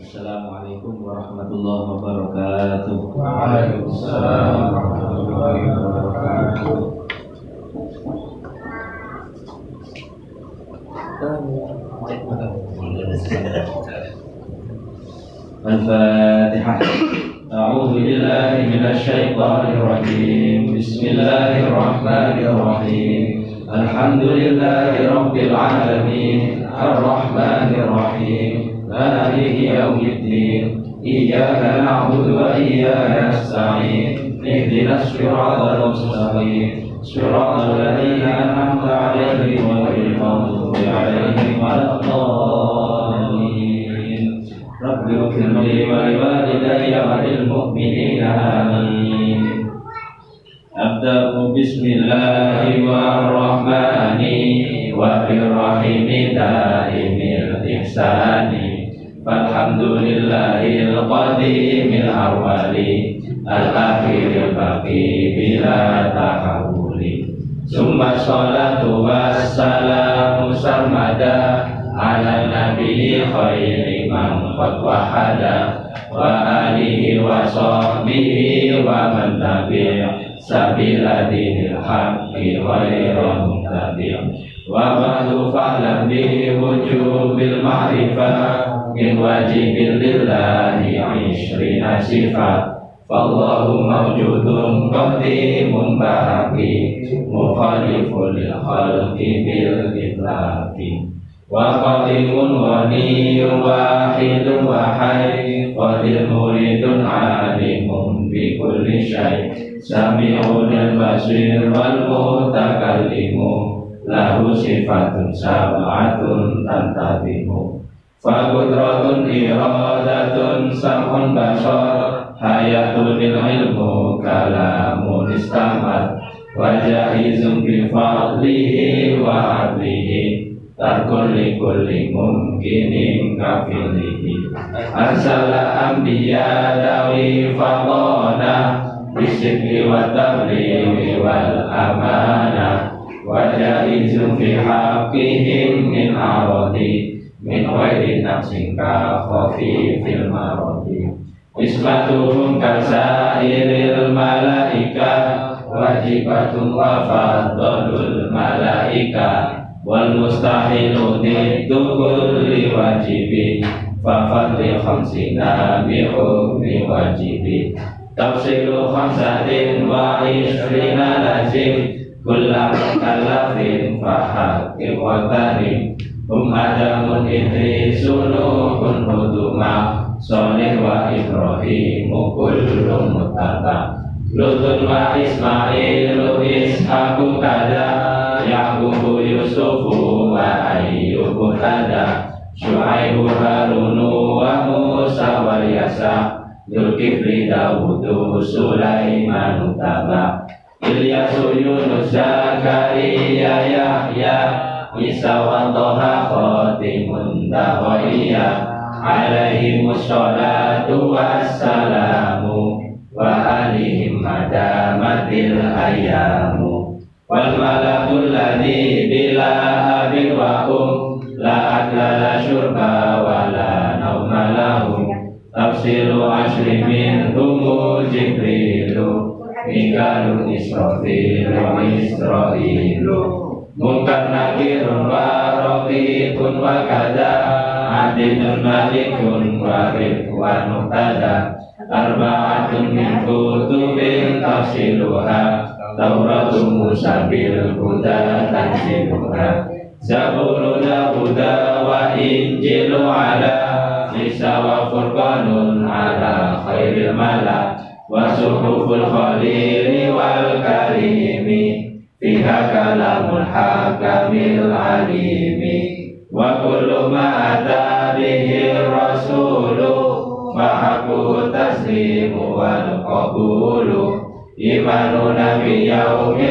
Assalamualaikum warahmatullahi wabarakatuh. Waalaikumsalam warahmatullahi wabarakatuh. الفاتحة. أعوذ بالله من الشيطان الرجيم. بسم الله الرحمن الرحيم. الحمد لله رب العالمين. الرحمن الرحيم. مالك يوم الدين. إياك نعبد وإياك نستعين. اهدنا الصراط المستقيم. صراط الذين أنعمت عليهم غير المغضوب عليهم ولا الضالين. رب اغفر لي ولوالدي وللمؤمنين. آمين. أبدأ بسم الله والرحمن وبالرحيم دائم الإحسان. Alhamdulillahil qadimil awali Al-akhiril baqi bila tahawuli. Summa salatu wassalamu sarmada Ala nabi khairi man qad wahada Wa alihi wa sahbihi wa man tabi'a Sabila dinil haqqi khairah mutabi'a Wa ba'du fa'lam bihi wujubil ma'rifah min wajibin lillahi ishrina sifat. Wallahu mawjudun qadimun baraki Mukhalifu lil bil itlaqi Wa qadimun waniyun wahidun wahai Qadir muridun alimun bi kulli syai. Sami'un al-basir wal mutakallimu Lahu sifatun sab'atun tantabimu Fakudrotun iradatun samun basar Hayatun ilmu kalamun istamat Wajahizum bifadlihi wa adlihi Tarkun likulli mungkinin kafilihi. Arsala ambiya dawi fadona Bisikli wa tabliwi wal amanah Wajahizum bihaqihim min aradi min wairi nafsin ka khafi fil maradi. Ismatuhum kasairil malaika Wajibatun wa fadlul malaika Wal mustahilu kulli wajibi Fafadli khamsina bihukmi wajibi. Tafsilu khamsatin wa isrina lazim Kulla mukallafin fahakim wa tarim hum adamun idris sunuhun huduma Soleh wa Ibrahim kullun muttaba Lutun wa Ismail Ishaqu kada Yaqubu Yusufu wa Ayyubu kada Shu'aibu Harunu wa Musa wa Yasa Zulkifli Dawudu Sulaiman Taba Ilyasu Yunus Zakaria Yahya Isawan toha koti munta hoiya Alaihi musholatu wassalamu Wa alihim madamatil ayamu Wal malakul ladhi bila habir wakum La adla la syurba wa la naumalahum Tafsiru asri min humu jibrilu Ingalun isrofilu isrofilu Mukarnakirun wa rofiqun wa kada Adinun malikun wa rifwan muqtada. Arba'atun min kutubin tafsiluha Tauratun musabil huda tansiluha Zaburun huda wa injilu ala Isa wa furqanun ala khairil mala. Wa suhuful khalili wal karimi bihakalamul hakamil alimi wa kullu ma ata rasulu mahaku taslimu wal qabulu imanuna bi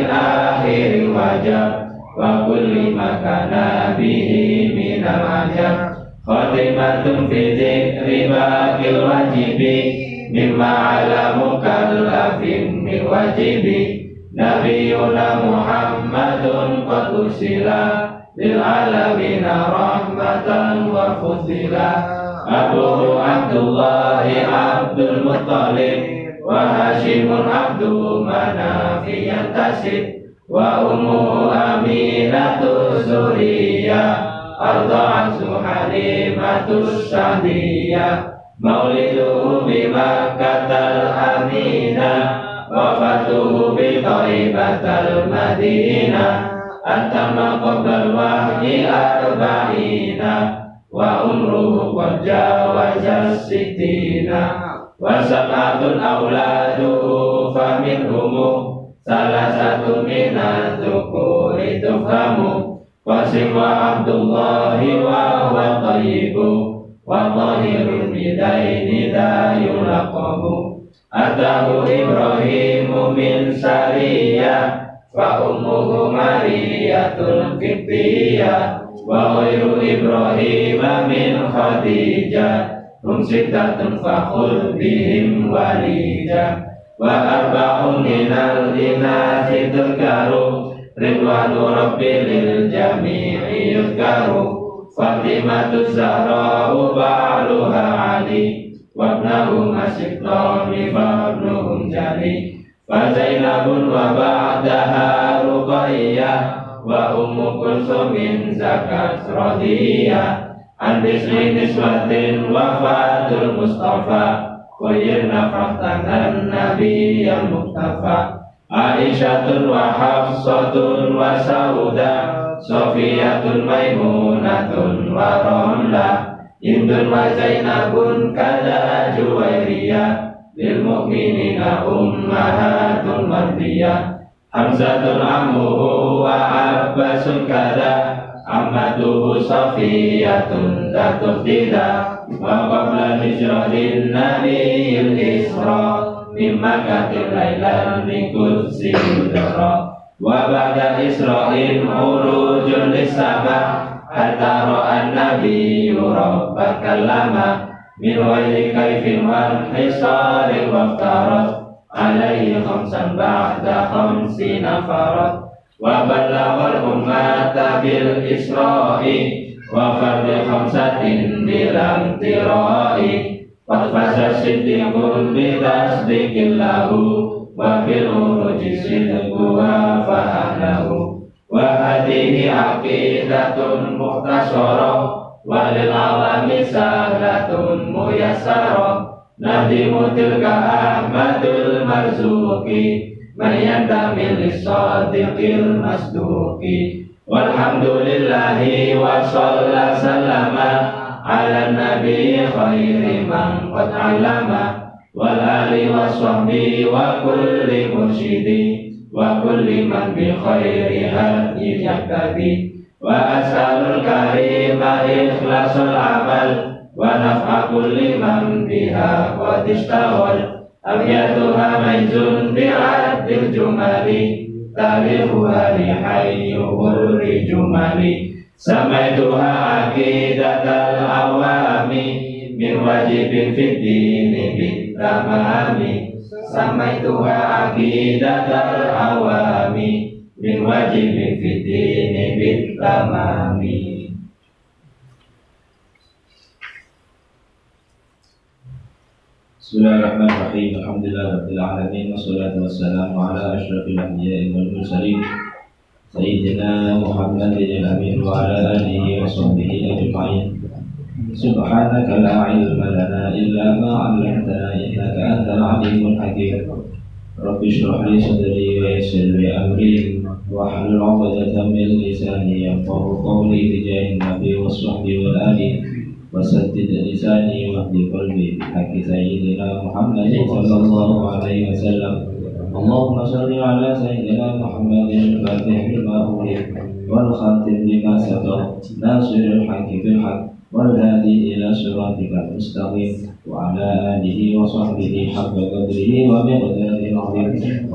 akhir wajah wa kulli makana bihi minal ajab khatimatun fi mimma ala min Nabiuna Muhammadun qad ursila lil alamina rahmatan wa fusila. Abu Abdullah Abdul Muttalib wa Hashimun Abdul Manaf yantasib wa ummu Aminatu Suriyah arda'atu Halimatu Sahdiyah mauliduhu bi Aminah وفاته بطيبة المدينة أتم قبل الوحي أربعين وعمره قد جاوز الستين وسبعة أولاده فمنهم ثلاثة من الذكور تفهم قاسم وعبد الله وهو طيب وطاهر بدين ذا يلقب Atahu Ibrahimu min Sariyah Wa ummuhu Mariyatul Qibtiyah Wa ghairu Ibrahim min Khadijah. Hum sittatun fakhul bihim walidah Wa arba'un minal inasi tilkaru Ridwanu Rabbi lil jami'i yuzkaru Fatimatu Zahra'u ba'luha Ali. وابنهما سبطان فابنهم جلي فزينب وبعدها رقية وأم كلثوم زكت رضية عن بسم نسوة وفاة المصطفى خيرنا فاختنا النبي المختفى عائشة وحفصة وسودة صفية ميمونة ورملة Indun wa Zainabun kada Juwairiyah Lil mu'minina ummahatun mardiyah Hamzatun amuhu wa Abbasun kada Ammatuhu Safiyatun datuh tidak Wa qabla hijrahin nabiyil Isra Mimma katil lailan likudsi Wa ba'da Isra'in urujun lisabah حتى النبي رب كلمه من غير كيف وانحصار وافترض عليه خمسا بعد خمسين فرض. وبلغ الأمة بالإسراء وفرد خمسة بلا امتراء قد فاز صديق بتصديق له وبالعروج صدق wa hadhihi aqidatun muhtasharah wa lil alami sahlatun muyassarah nadimu tilka ahmadul marzuki mayyadamil sadiqil masduki. Walhamdulillahi wa sallallahu salama ala nabi khairi man qad alama wal ali wa sahbihi wa kulli mursyidin وكل من بخير هدي يهتدي وأسأل الكريم إخلاص العمل ونفع كل من بها قد اشتغل أبياتها ميز بعد الجمل تاريخها لحي الرجمل سميتها عقيدة العوام من واجب في الدين بالتمام سميتها عقيدة العوام من واجب في الدين بالتمام بسم الله الرحمن الرحيم الحمد لله رب العالمين والصلاة والسلام على أشرف الأنبياء والمرسلين سيدنا محمد الأمين وعلى آله وصحبه أجمعين سبحانك لا علم لنا إلا ما علمتنا إنك أنت العليم الحكيم. رب اشرح لي صدري ويسر لي أمري واحلل عقدة من لساني يفقه قولي تجاه النبي والصحب والآل وسدد لساني واهد قلبي بحق سيدنا محمد صلى الله عليه وسلم. اللهم صل على سيدنا محمد الفاتح لما أغلق والخاتم لما سبق. ناصر الحق بالحق. والهادي إلى صراطك المستقيم وعلى آله وصحبه حق قدره ومقداره العظيم.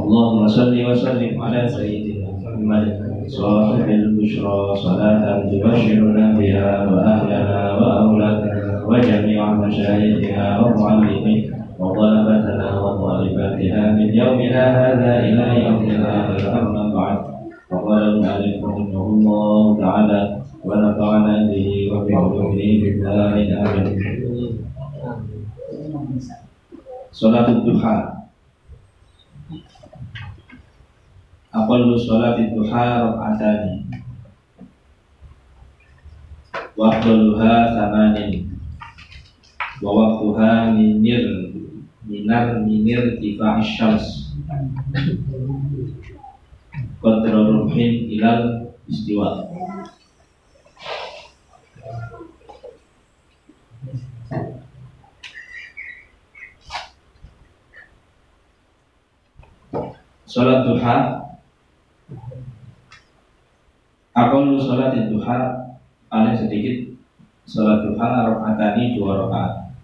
اللهم صل وسلم على سيدنا محمد صاحب البشرى صلاة تبشرنا بها وأهلنا وأولادنا وجميع مشايخنا ومعلمين وطلبتنا وطالباتها من يومنا هذا إلى يوم الآخر أما بعد فقال المؤلف رحمه الله تعالى ونفعنا به وبعلومه بالله آمين Salat duha Aqallu salat duha rak'atani Wa aqalluha thamanin Wa waktuha minir Minar minir tifa syams Qadra ruhin ilal istiwa Salat duha Aku salat duha paling sedikit salat duha rakaatani dua rakaat.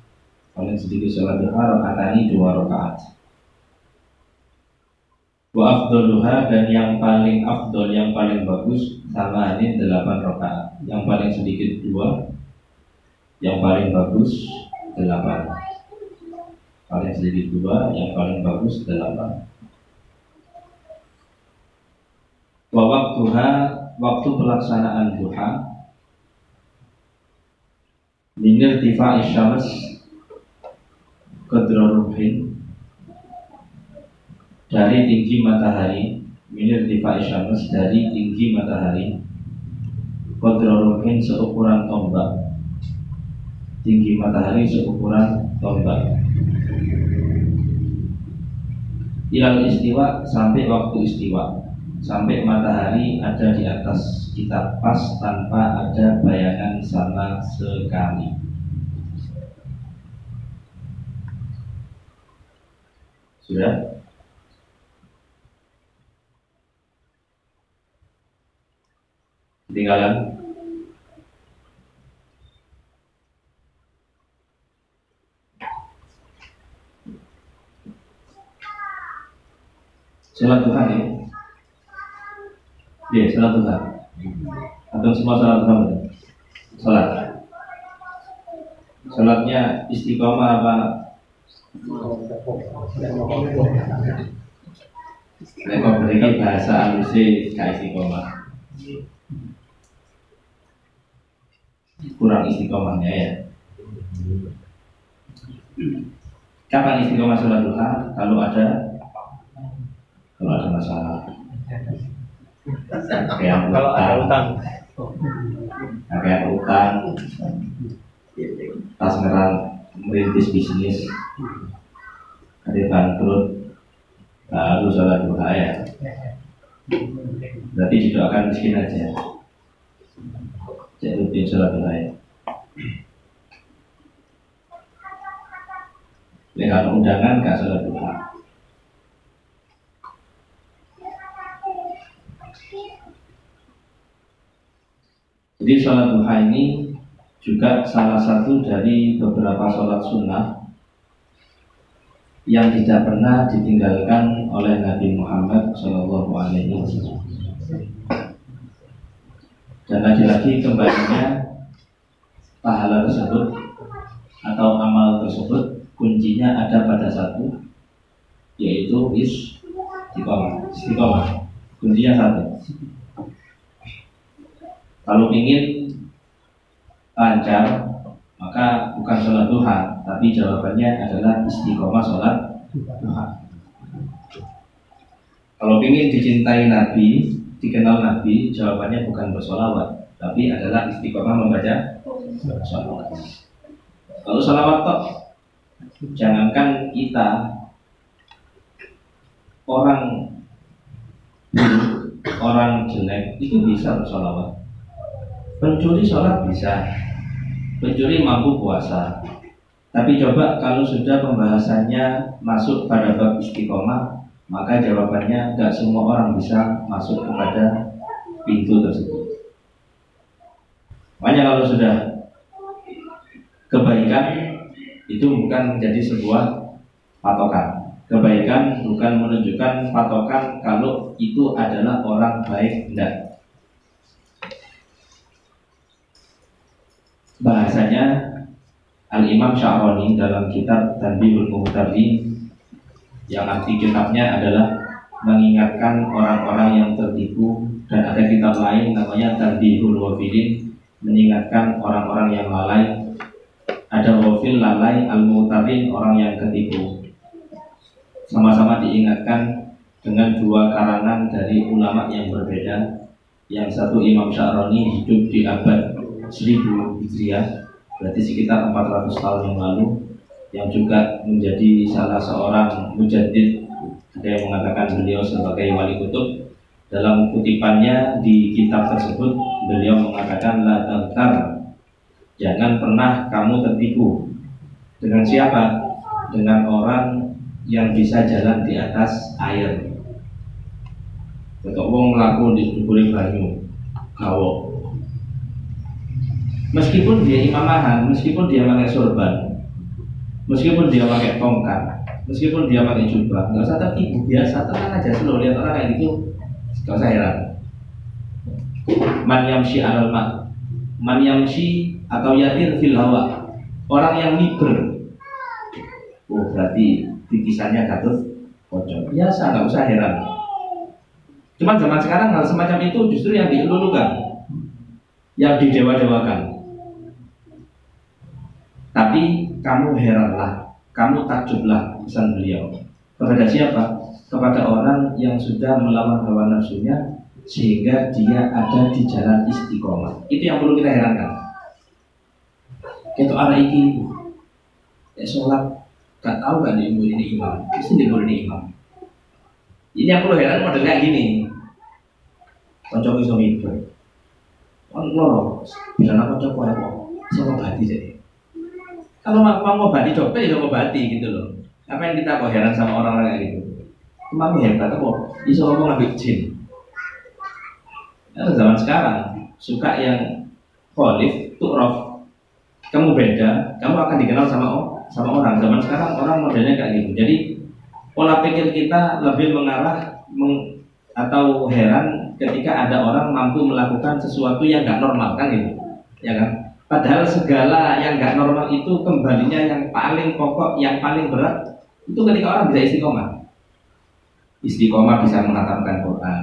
Paling sedikit salat duha rakaatani dua rakaat. Wa afdaluha dan yang paling afdol yang paling bagus sama ini delapan rakaat. Yang paling sedikit dua, yang paling bagus delapan. Paling sedikit dua, yang paling bagus delapan. Wa waktuha waktu pelaksanaan duha. Min irtifa'i syams qadruhin dari tinggi matahari min irtifa'i syams dari tinggi matahari. Qadruhin seukuran tombak. Tinggi matahari seukuran tombak. Ilal istiwa sampai waktu istiwa sampai matahari ada di atas kita pas tanpa ada bayangan sama sekali. Sudah? Ketinggalan? Sholat Tuhan ya Iya, salat duha. Atau semua salat duha Salat. Salatnya istiqomah apa? Lek beri bahasa alusi gak istiqomah. Kurang istiqomahnya ya. Kapan istiqomah sholat duha? Kalau ada kalau ada masalah kalau ada utang. kayak utang. Tas ngerang merintis bisnis. Ada bangkrut. Baru sholat duha ya. Berarti didoakan miskin aja. Jadi rutin sholat duha ya. Lihat undangan gak sholat duha Jadi sholat duha ini juga salah satu dari beberapa sholat sunnah yang tidak pernah ditinggalkan oleh Nabi Muhammad Shallallahu Alaihi Wasallam. Dan lagi-lagi kembalinya pahala tersebut atau amal tersebut kuncinya ada pada satu yaitu istiqomah. Istiqomah. Kuncinya satu kalau ingin lancar, maka bukan sholat duha, tapi jawabannya adalah istiqomah sholat duha. Kalau ingin dicintai Nabi, dikenal Nabi, jawabannya bukan bersolawat, tapi adalah istiqomah membaca sholawat. Kalau sholawat toh, jangankan kita orang orang jelek itu bisa bersolawat Pencuri sholat bisa, pencuri mampu puasa. Tapi coba kalau sudah pembahasannya masuk pada bab istiqomah, maka jawabannya nggak semua orang bisa masuk kepada pintu tersebut. Makanya kalau sudah kebaikan itu bukan menjadi sebuah patokan. Kebaikan bukan menunjukkan patokan kalau itu adalah orang baik, tidak. Bahasanya Al Imam Sya'roni dalam kitab Tanbihul Muhtari yang arti kitabnya adalah mengingatkan orang-orang yang tertipu dan ada kitab lain namanya Tanbihul Wafidin mengingatkan orang-orang yang lalai. Ada wafil lalai al mutarin orang yang ketipu. Sama-sama diingatkan dengan dua karangan dari ulama yang berbeda. Yang satu Imam Sya'roni hidup di abad 1000 Hijriah berarti sekitar 400 tahun yang lalu yang juga menjadi salah seorang mujaddid ada yang mengatakan beliau sebagai wali kutub. Dalam kutipannya di kitab tersebut beliau mengatakan la tangkar jangan pernah kamu tertipu. Dengan siapa? Dengan orang yang bisa jalan di atas air. Ketok wong melaku di banyu kawok meskipun dia imamahan meskipun dia pakai sorban meskipun dia pakai tongkat meskipun dia pakai jubah nggak usah tertipu biasa tenang aja selalu lihat orang kayak gitu Gak usah heran. Man yamshi alal ma. Man yamshi atau yatir fil hawa. Orang yang miber. Oh berarti tikisannya katut pocong. Biasa, nggak usah heran. Cuman zaman sekarang hal semacam itu justru yang dielulukan, yang didewa-dewakan. Tapi kamu heranlah, kamu takjublah pesan beliau. Kepada siapa? kepada orang yang sudah melawan hawa nafsunya sehingga dia ada di jalan istiqomah. Itu yang perlu kita herankan. Kita arah iki ya sholat gak tahu kan di ini imam, mesti di ini imam. Ini yang perlu heran model kayak gini. Kocok iso mikir. Kan loro, bila nak kocok kok? Sama bati jadi. Kalau mau mau bati dokter ya mau bati gitu loh. Apa yang kita kok heran sama orang-orang kayak gitu? Mami hebat apa? Bisa ngomong ngambil jin. Ya, zaman sekarang suka yang kholif, tu'rof. Kamu beda, kamu akan dikenal sama sama orang. Zaman sekarang orang modelnya kayak gitu. Jadi pola pikir kita lebih mengarah meng, atau heran ketika ada orang mampu melakukan sesuatu yang nggak normal kan gitu, ya kan? Padahal segala yang nggak normal itu kembalinya yang paling pokok, yang paling berat itu ketika orang bisa istiqomah. Istiqomah bisa mengatakan Quran.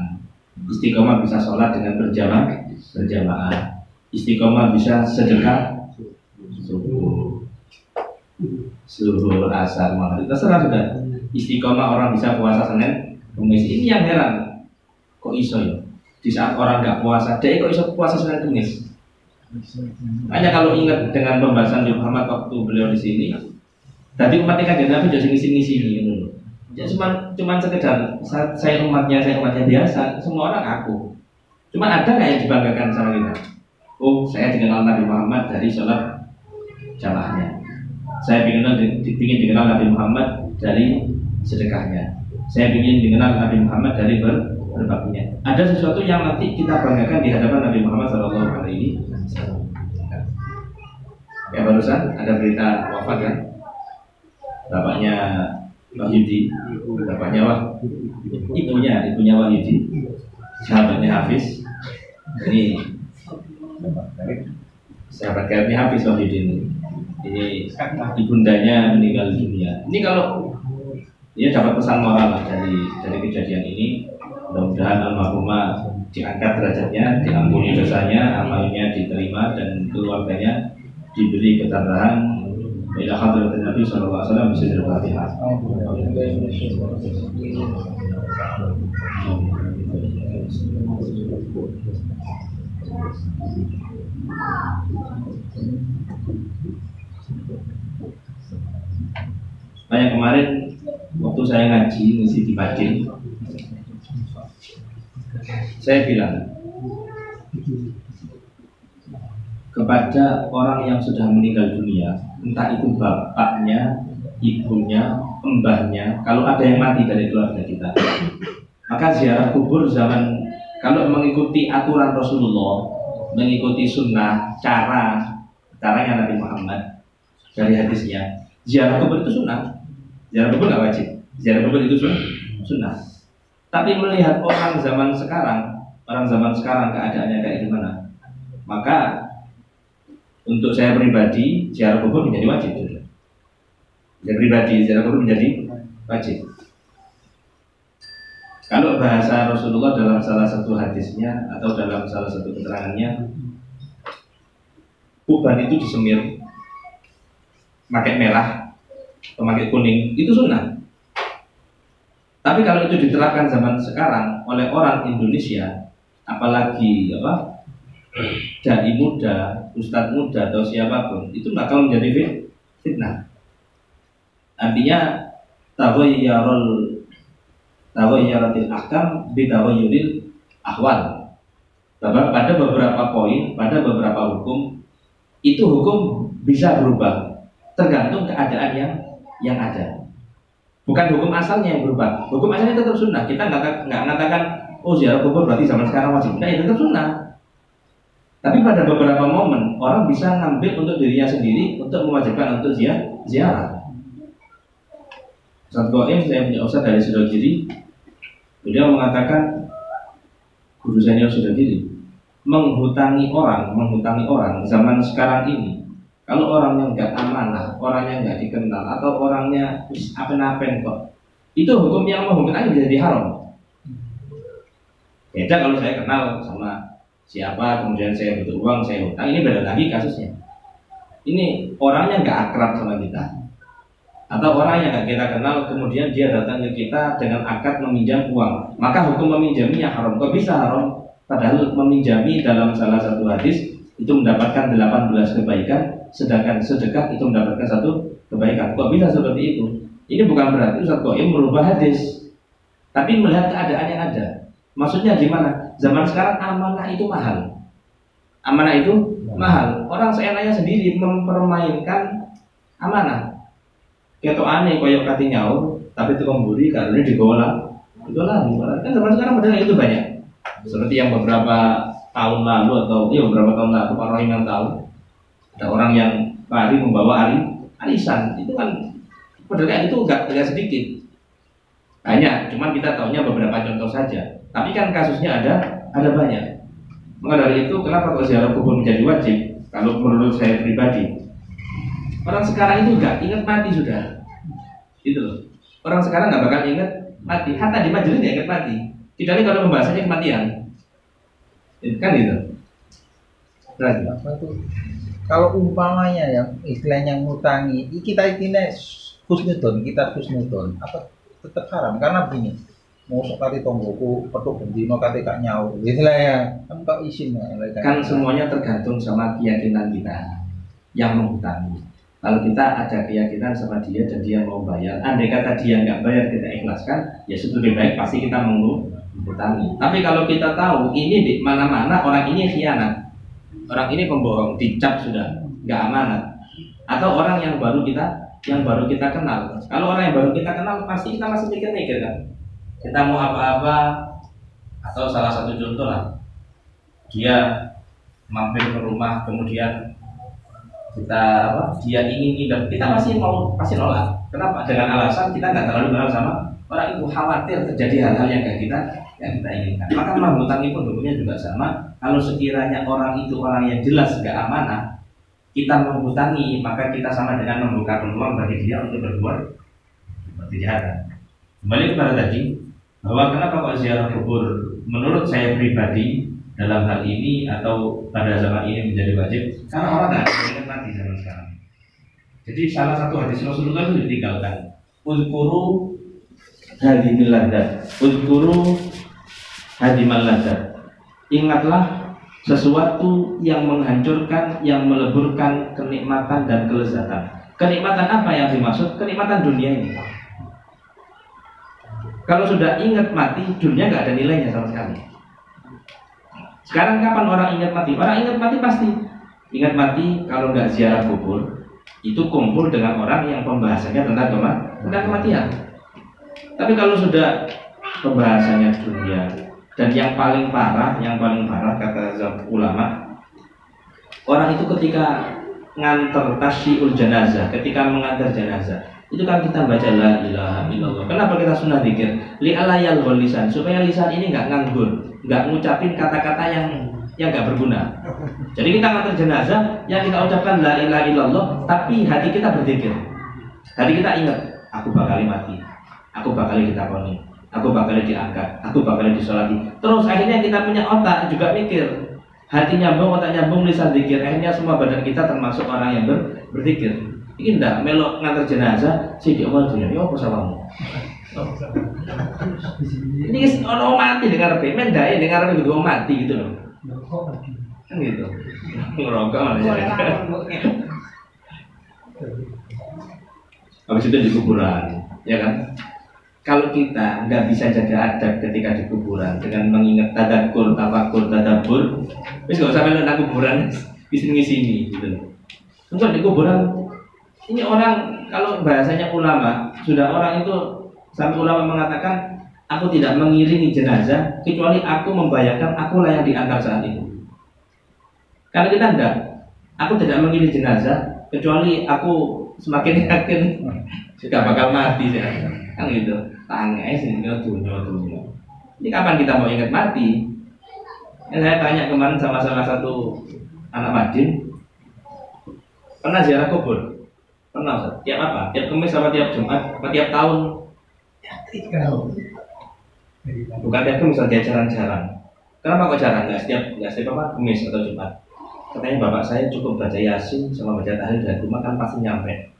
Istiqomah bisa sholat dengan berjamaah, berjamaah. Istiqomah bisa sedekah subuh, subuh asar maghrib. Terserah sudah. Istiqomah orang bisa puasa Senin, Kamis. Ini yang heran. Kok iso ya? Di saat orang nggak puasa, dia kok iso puasa Senin Kamis? Hanya kalau ingat dengan pembahasan Muhammad waktu beliau di sini, tadi umat kan Nabi jadi ngisi-ngisi gitu ya cuma cuma sekedar saya umatnya saya umatnya biasa semua orang aku. Cuma ada nggak yang dibanggakan sama kita? Oh saya dikenal Nabi Muhammad dari sholat jamaahnya. Saya ingin ingin dikenal Nabi Muhammad dari sedekahnya. Saya ingin dikenal Nabi Muhammad dari ber, berbaktinya ada sesuatu yang nanti kita banggakan di hadapan Nabi Muhammad Shallallahu Alaihi Wasallam. Ya barusan ada berita wafat kan? Bapaknya Wahyudi bapaknya Wah ibunya ibunya Wahyudi sahabatnya Hafiz. Ini sahabat karibnya Hafiz Wahyudi ini. Ini ibundanya meninggal dunia. Ini kalau dia dapat pesan moral lah dari dari kejadian ini mudah-mudahan almarhumah diangkat derajatnya diampuni dosanya amalnya diterima dan keluarganya diberi ketabahan إلى حضرة النبي صلى الله عليه وسلم بسر الفاتحة Kayak kemarin waktu saya ngaji ngisi di Bajin, saya bilang kepada orang yang sudah meninggal dunia, entah itu bapaknya, ibunya, mbahnya, kalau ada yang mati dari keluarga kita, maka ziarah kubur zaman kalau mengikuti aturan Rasulullah, mengikuti sunnah, cara caranya Nabi Muhammad dari hadisnya, ziarah kubur itu sunnah, ziarah kubur nggak wajib, ziarah kubur itu sunnah. Tapi melihat orang zaman sekarang, orang zaman sekarang keadaannya kayak gimana, maka untuk saya pribadi ziarah kubur menjadi wajib. Saya pribadi ziarah kubur menjadi wajib. Kalau bahasa Rasulullah dalam salah satu hadisnya atau dalam salah satu keterangannya, uban itu disemir pakai merah pakai kuning itu sunnah. Tapi kalau itu diterapkan zaman sekarang oleh orang Indonesia, apalagi apa jadi muda, ustadz muda atau siapa pun, itu bakal menjadi fitnah. Artinya taghayyarul taghayyaratil ahkam bi taghayyuril ahwal. Pada beberapa poin, pada beberapa hukum itu hukum bisa berubah tergantung keadaan yang yang ada. Bukan hukum asalnya yang berubah. Hukum asalnya tetap sunnah. Kita nggak nggak mengatakan oh ziarah kubur berarti zaman sekarang wajib. Nah, itu tetap sunnah. Tapi pada beberapa momen orang bisa ngambil untuk dirinya sendiri untuk mewajibkan untuk ziarah. Saat Qaim saya punya ustaz dari Sudogiri Beliau mengatakan Guru saya sudah diri Menghutangi orang Menghutangi orang zaman sekarang ini kalau orangnya nggak amanah, orangnya nggak dikenal, atau orangnya apa-apa kok, itu hukum yang menghukum aja jadi haram. Beda kalau saya kenal sama siapa, kemudian saya butuh uang, saya hutang, ini beda lagi kasusnya. Ini orangnya nggak akrab sama kita, atau orang yang nggak kita kenal, kemudian dia datang ke kita dengan akad meminjam uang, maka hukum meminjaminya haram. Kok bisa haram? Padahal meminjami dalam salah satu hadis itu mendapatkan 18 kebaikan sedangkan sedekah itu mendapatkan satu kebaikan. Kok bisa seperti itu? Ini bukan berarti Ustaz Qaim merubah hadis, tapi melihat keadaan yang ada. Maksudnya gimana? Zaman sekarang amanah itu mahal. Amanah itu mahal. Orang seenaknya sendiri mempermainkan amanah. Keto aneh koyok kati nyaur, tapi itu kemburi karena digola. Digola, kan zaman sekarang model itu banyak. Seperti yang beberapa tahun lalu atau ya beberapa tahun lalu Rohim yang tahu ada orang yang lari membawa ari arisan itu kan pedagang itu enggak, enggak sedikit banyak cuman kita tahunya beberapa contoh saja tapi kan kasusnya ada ada banyak. Maka dari itu kenapa kok ziarah kubur menjadi wajib? Kalau menurut saya pribadi. Orang sekarang itu enggak ingat mati sudah. Gitu loh. Orang sekarang nggak bakal ingat mati. Hatta di majelis dia ingat mati. Kecuali kalau pembahasannya kematian. Kan gitu. Kalau umpamanya yang istilahnya ngutangi kita ini khusnudon kita khusnudon. Apa? Tetap haram. Karena begini mau kali tonggoku petuk bendino kate kak nyaur. Istilahnya kan kok isin kan. Semuanya tergantung sama keyakinan kita yang menghutangi kalau kita ada keyakinan sama dia dan dia mau bayar andai kata dia nggak bayar kita ikhlaskan ya lebih baik pasti kita menghutangi tapi kalau kita tahu ini di mana-mana orang ini khianat. Orang ini pembohong dicap sudah nggak amanat. Atau orang yang baru kita yang baru kita kenal. Kalau orang yang baru kita kenal pasti kita masih mikir-mikir kan kita mau apa-apa atau salah satu contoh lah. Dia mampir ke rumah kemudian kita apa dia ingin nginep. Kita masih mau pasti nolak. Kenapa? Dengan alasan kita nggak terlalu kenal sama orang itu. Khawatir terjadi hal-hal yang kayak kita yang kita inginkan. Maka menghutang pun hukumnya juga sama. Kalau sekiranya orang itu orang yang jelas gak amanah, kita menghutangi, maka kita sama dengan membuka peluang bagi dia untuk berbuat kejahatan. Kembali kepada tadi, bahwa kenapa kok ziarah kubur menurut saya pribadi dalam hal ini atau pada zaman ini menjadi wajib karena orang ada ingat mati zaman sekarang. Jadi salah satu hadis Rasulullah itu ditinggalkan. Uzkuru hadimil ladat. Uzkuru hadimal ladat ingatlah sesuatu yang menghancurkan, yang meleburkan kenikmatan dan kelezatan. Kenikmatan apa yang dimaksud? Kenikmatan dunia ini. Kalau sudah ingat mati, dunia nggak ada nilainya sama sekali. Sekarang kapan orang ingat mati? Orang ingat mati pasti ingat mati kalau nggak ziarah kubur itu kumpul dengan orang yang pembahasannya tentang tentang kematian. Tapi kalau sudah pembahasannya dunia, dan yang paling parah, yang paling parah kata ulama, orang itu ketika nganter tasyiul jenazah, ketika mengantar jenazah, itu kan kita baca la ilaha illallah. Kenapa kita sunnah dikir? Li alayal lisan, supaya lisan ini nggak nganggur, nggak ngucapin kata-kata yang yang nggak berguna. Jadi kita ngantar jenazah, yang kita ucapkan la ilaha illallah, tapi hati kita berzikir. Hati kita ingat, aku bakal mati, aku bakal ditakoni, aku bakal diangkat, aku bakal disolati. Terus akhirnya kita punya otak juga mikir, hati nyambung, otak nyambung, lisan dikir. Akhirnya semua badan kita termasuk orang yang ber, berzikir. Ini ndak melok ngantar jenazah, dia mau dunia, ya apa samamu? Ini kan orang mati dengar apa? Men dai dengar apa gitu mati gitu loh. Kan gitu. Ngerokok malah. Habis itu di kuburan, ya kan? Kalau kita nggak bisa jaga adab ketika di kuburan dengan mengingat tadakur, tafakur, tadabur, wis nggak usah melok kuburan, di sini sini gitu loh. Untuk di kuburan ini orang kalau bahasanya ulama sudah orang itu sampai ulama mengatakan aku tidak mengiringi jenazah kecuali aku membayangkan akulah yang diantar saat itu. Kalau kita enggak, aku tidak mengiringi jenazah kecuali aku semakin yakin sudah bakal mati ya. kan gitu. Tangis ini dunia dunia. Ini kapan kita mau ingat mati? Yang saya tanya kemarin sama salah satu anak Madin, pernah ziarah kubur? Pernah Ustaz? Tiap apa? Tiap kemis apa tiap Jumat? Apa tiap tahun? Bukan tiap kemis, dia jarang-jarang. Kenapa kok jarang? Nggak setiap, nggak setiap apa? Kemis atau Jumat. Katanya bapak saya cukup baca yasin sama baca tahlil dari rumah kan pasti nyampe.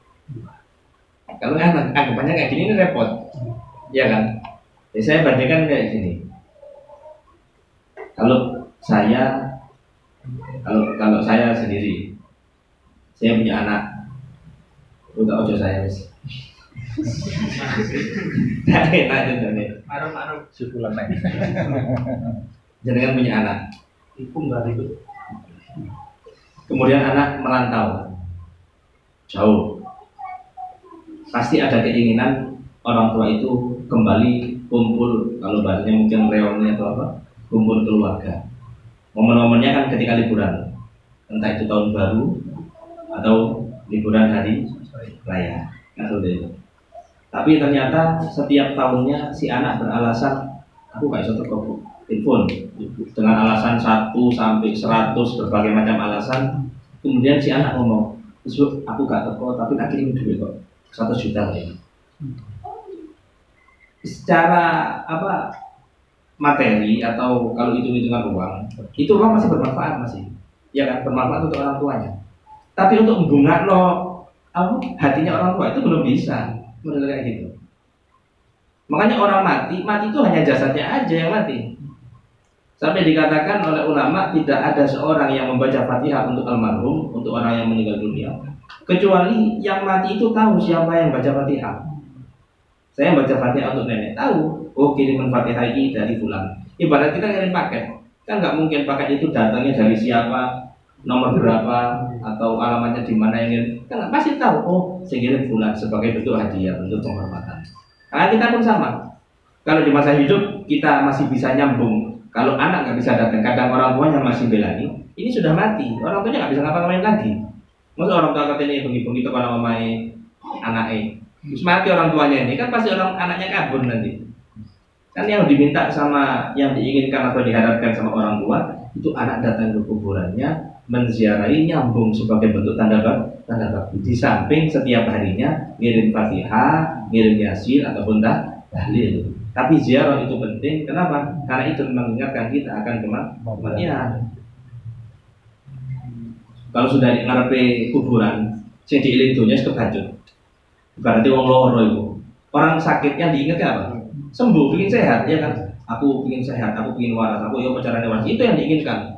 Kalau anak anggapannya kayak gini ini repot, ya kan? Jadi saya bandingkan kayak gini. Kalau saya, kalau kalau saya sendiri, saya punya anak, udah ojo saya wis. Nah, enak jadinya. Maruf maruf. Syukuran naik. Jangan punya anak. Ibu nggak ribet. Kemudian anak merantau jauh. Pasti ada keinginan orang tua itu kembali kumpul kalau bahasanya mungkin reuni atau apa kumpul keluarga. Momen-momennya kan ketika liburan, entah itu tahun baru atau liburan hari itu. Tapi ternyata setiap tahunnya si anak beralasan aku gak bisa teko telepon dengan alasan satu sampai seratus berbagai macam alasan. Kemudian si anak ngomong, besok aku gak teko tapi tak kirim duit kok satu juta ya. Secara apa materi atau kalau itu hitungan uang, itu uang masih bermanfaat masih, ya kan bermanfaat untuk orang tuanya. Tapi untuk bunga lo apa hatinya orang tua itu belum bisa menurut kayak gitu. Makanya orang mati, mati itu hanya jasadnya aja yang mati. Sampai dikatakan oleh ulama tidak ada seorang yang membaca Fatihah untuk almarhum, untuk orang yang meninggal dunia, kecuali yang mati itu tahu siapa yang baca Fatihah. Saya baca Fatihah untuk nenek tahu, oh kiriman Fatihah ini dari bulan. Ibarat kita ngirim paket, kan nggak mungkin paket itu datangnya dari siapa, nomor berapa, atau alamatnya di mana yang Kan pasti tahu, oh kirim bulan sebagai bentuk hadiah, bentuk penghormatan. Karena kita pun sama. Kalau di masa hidup kita masih bisa nyambung. Kalau anak nggak bisa datang, kadang orang tuanya masih belani. Ini sudah mati, orang tuanya nggak bisa ngapa-ngapain lagi. Masa orang tua katanya bengi-bengi itu kalau mamai anaknya. Terus mati orang tuanya ini kan pasti orang anaknya kabur nanti. Kan yang diminta sama yang diinginkan atau diharapkan sama orang tua itu anak datang ke kuburannya menziarahi nyambung sebagai bentuk tanda tanda bakti di samping setiap harinya ngirim fatihah, ngirim yasin ataupun tahlil. Tapi ziarah itu penting, kenapa? Karena itu mengingatkan kita akan kematian. Kalau sudah di ngarepe kuburan, sing diiling dunya kebacut. Berarti wong loro itu. Orang sakit yang diingat apa? Sembuh, ingin sehat, ya kan? Aku ingin sehat, aku ingin waras, aku yo pacaran waras. Itu yang diinginkan.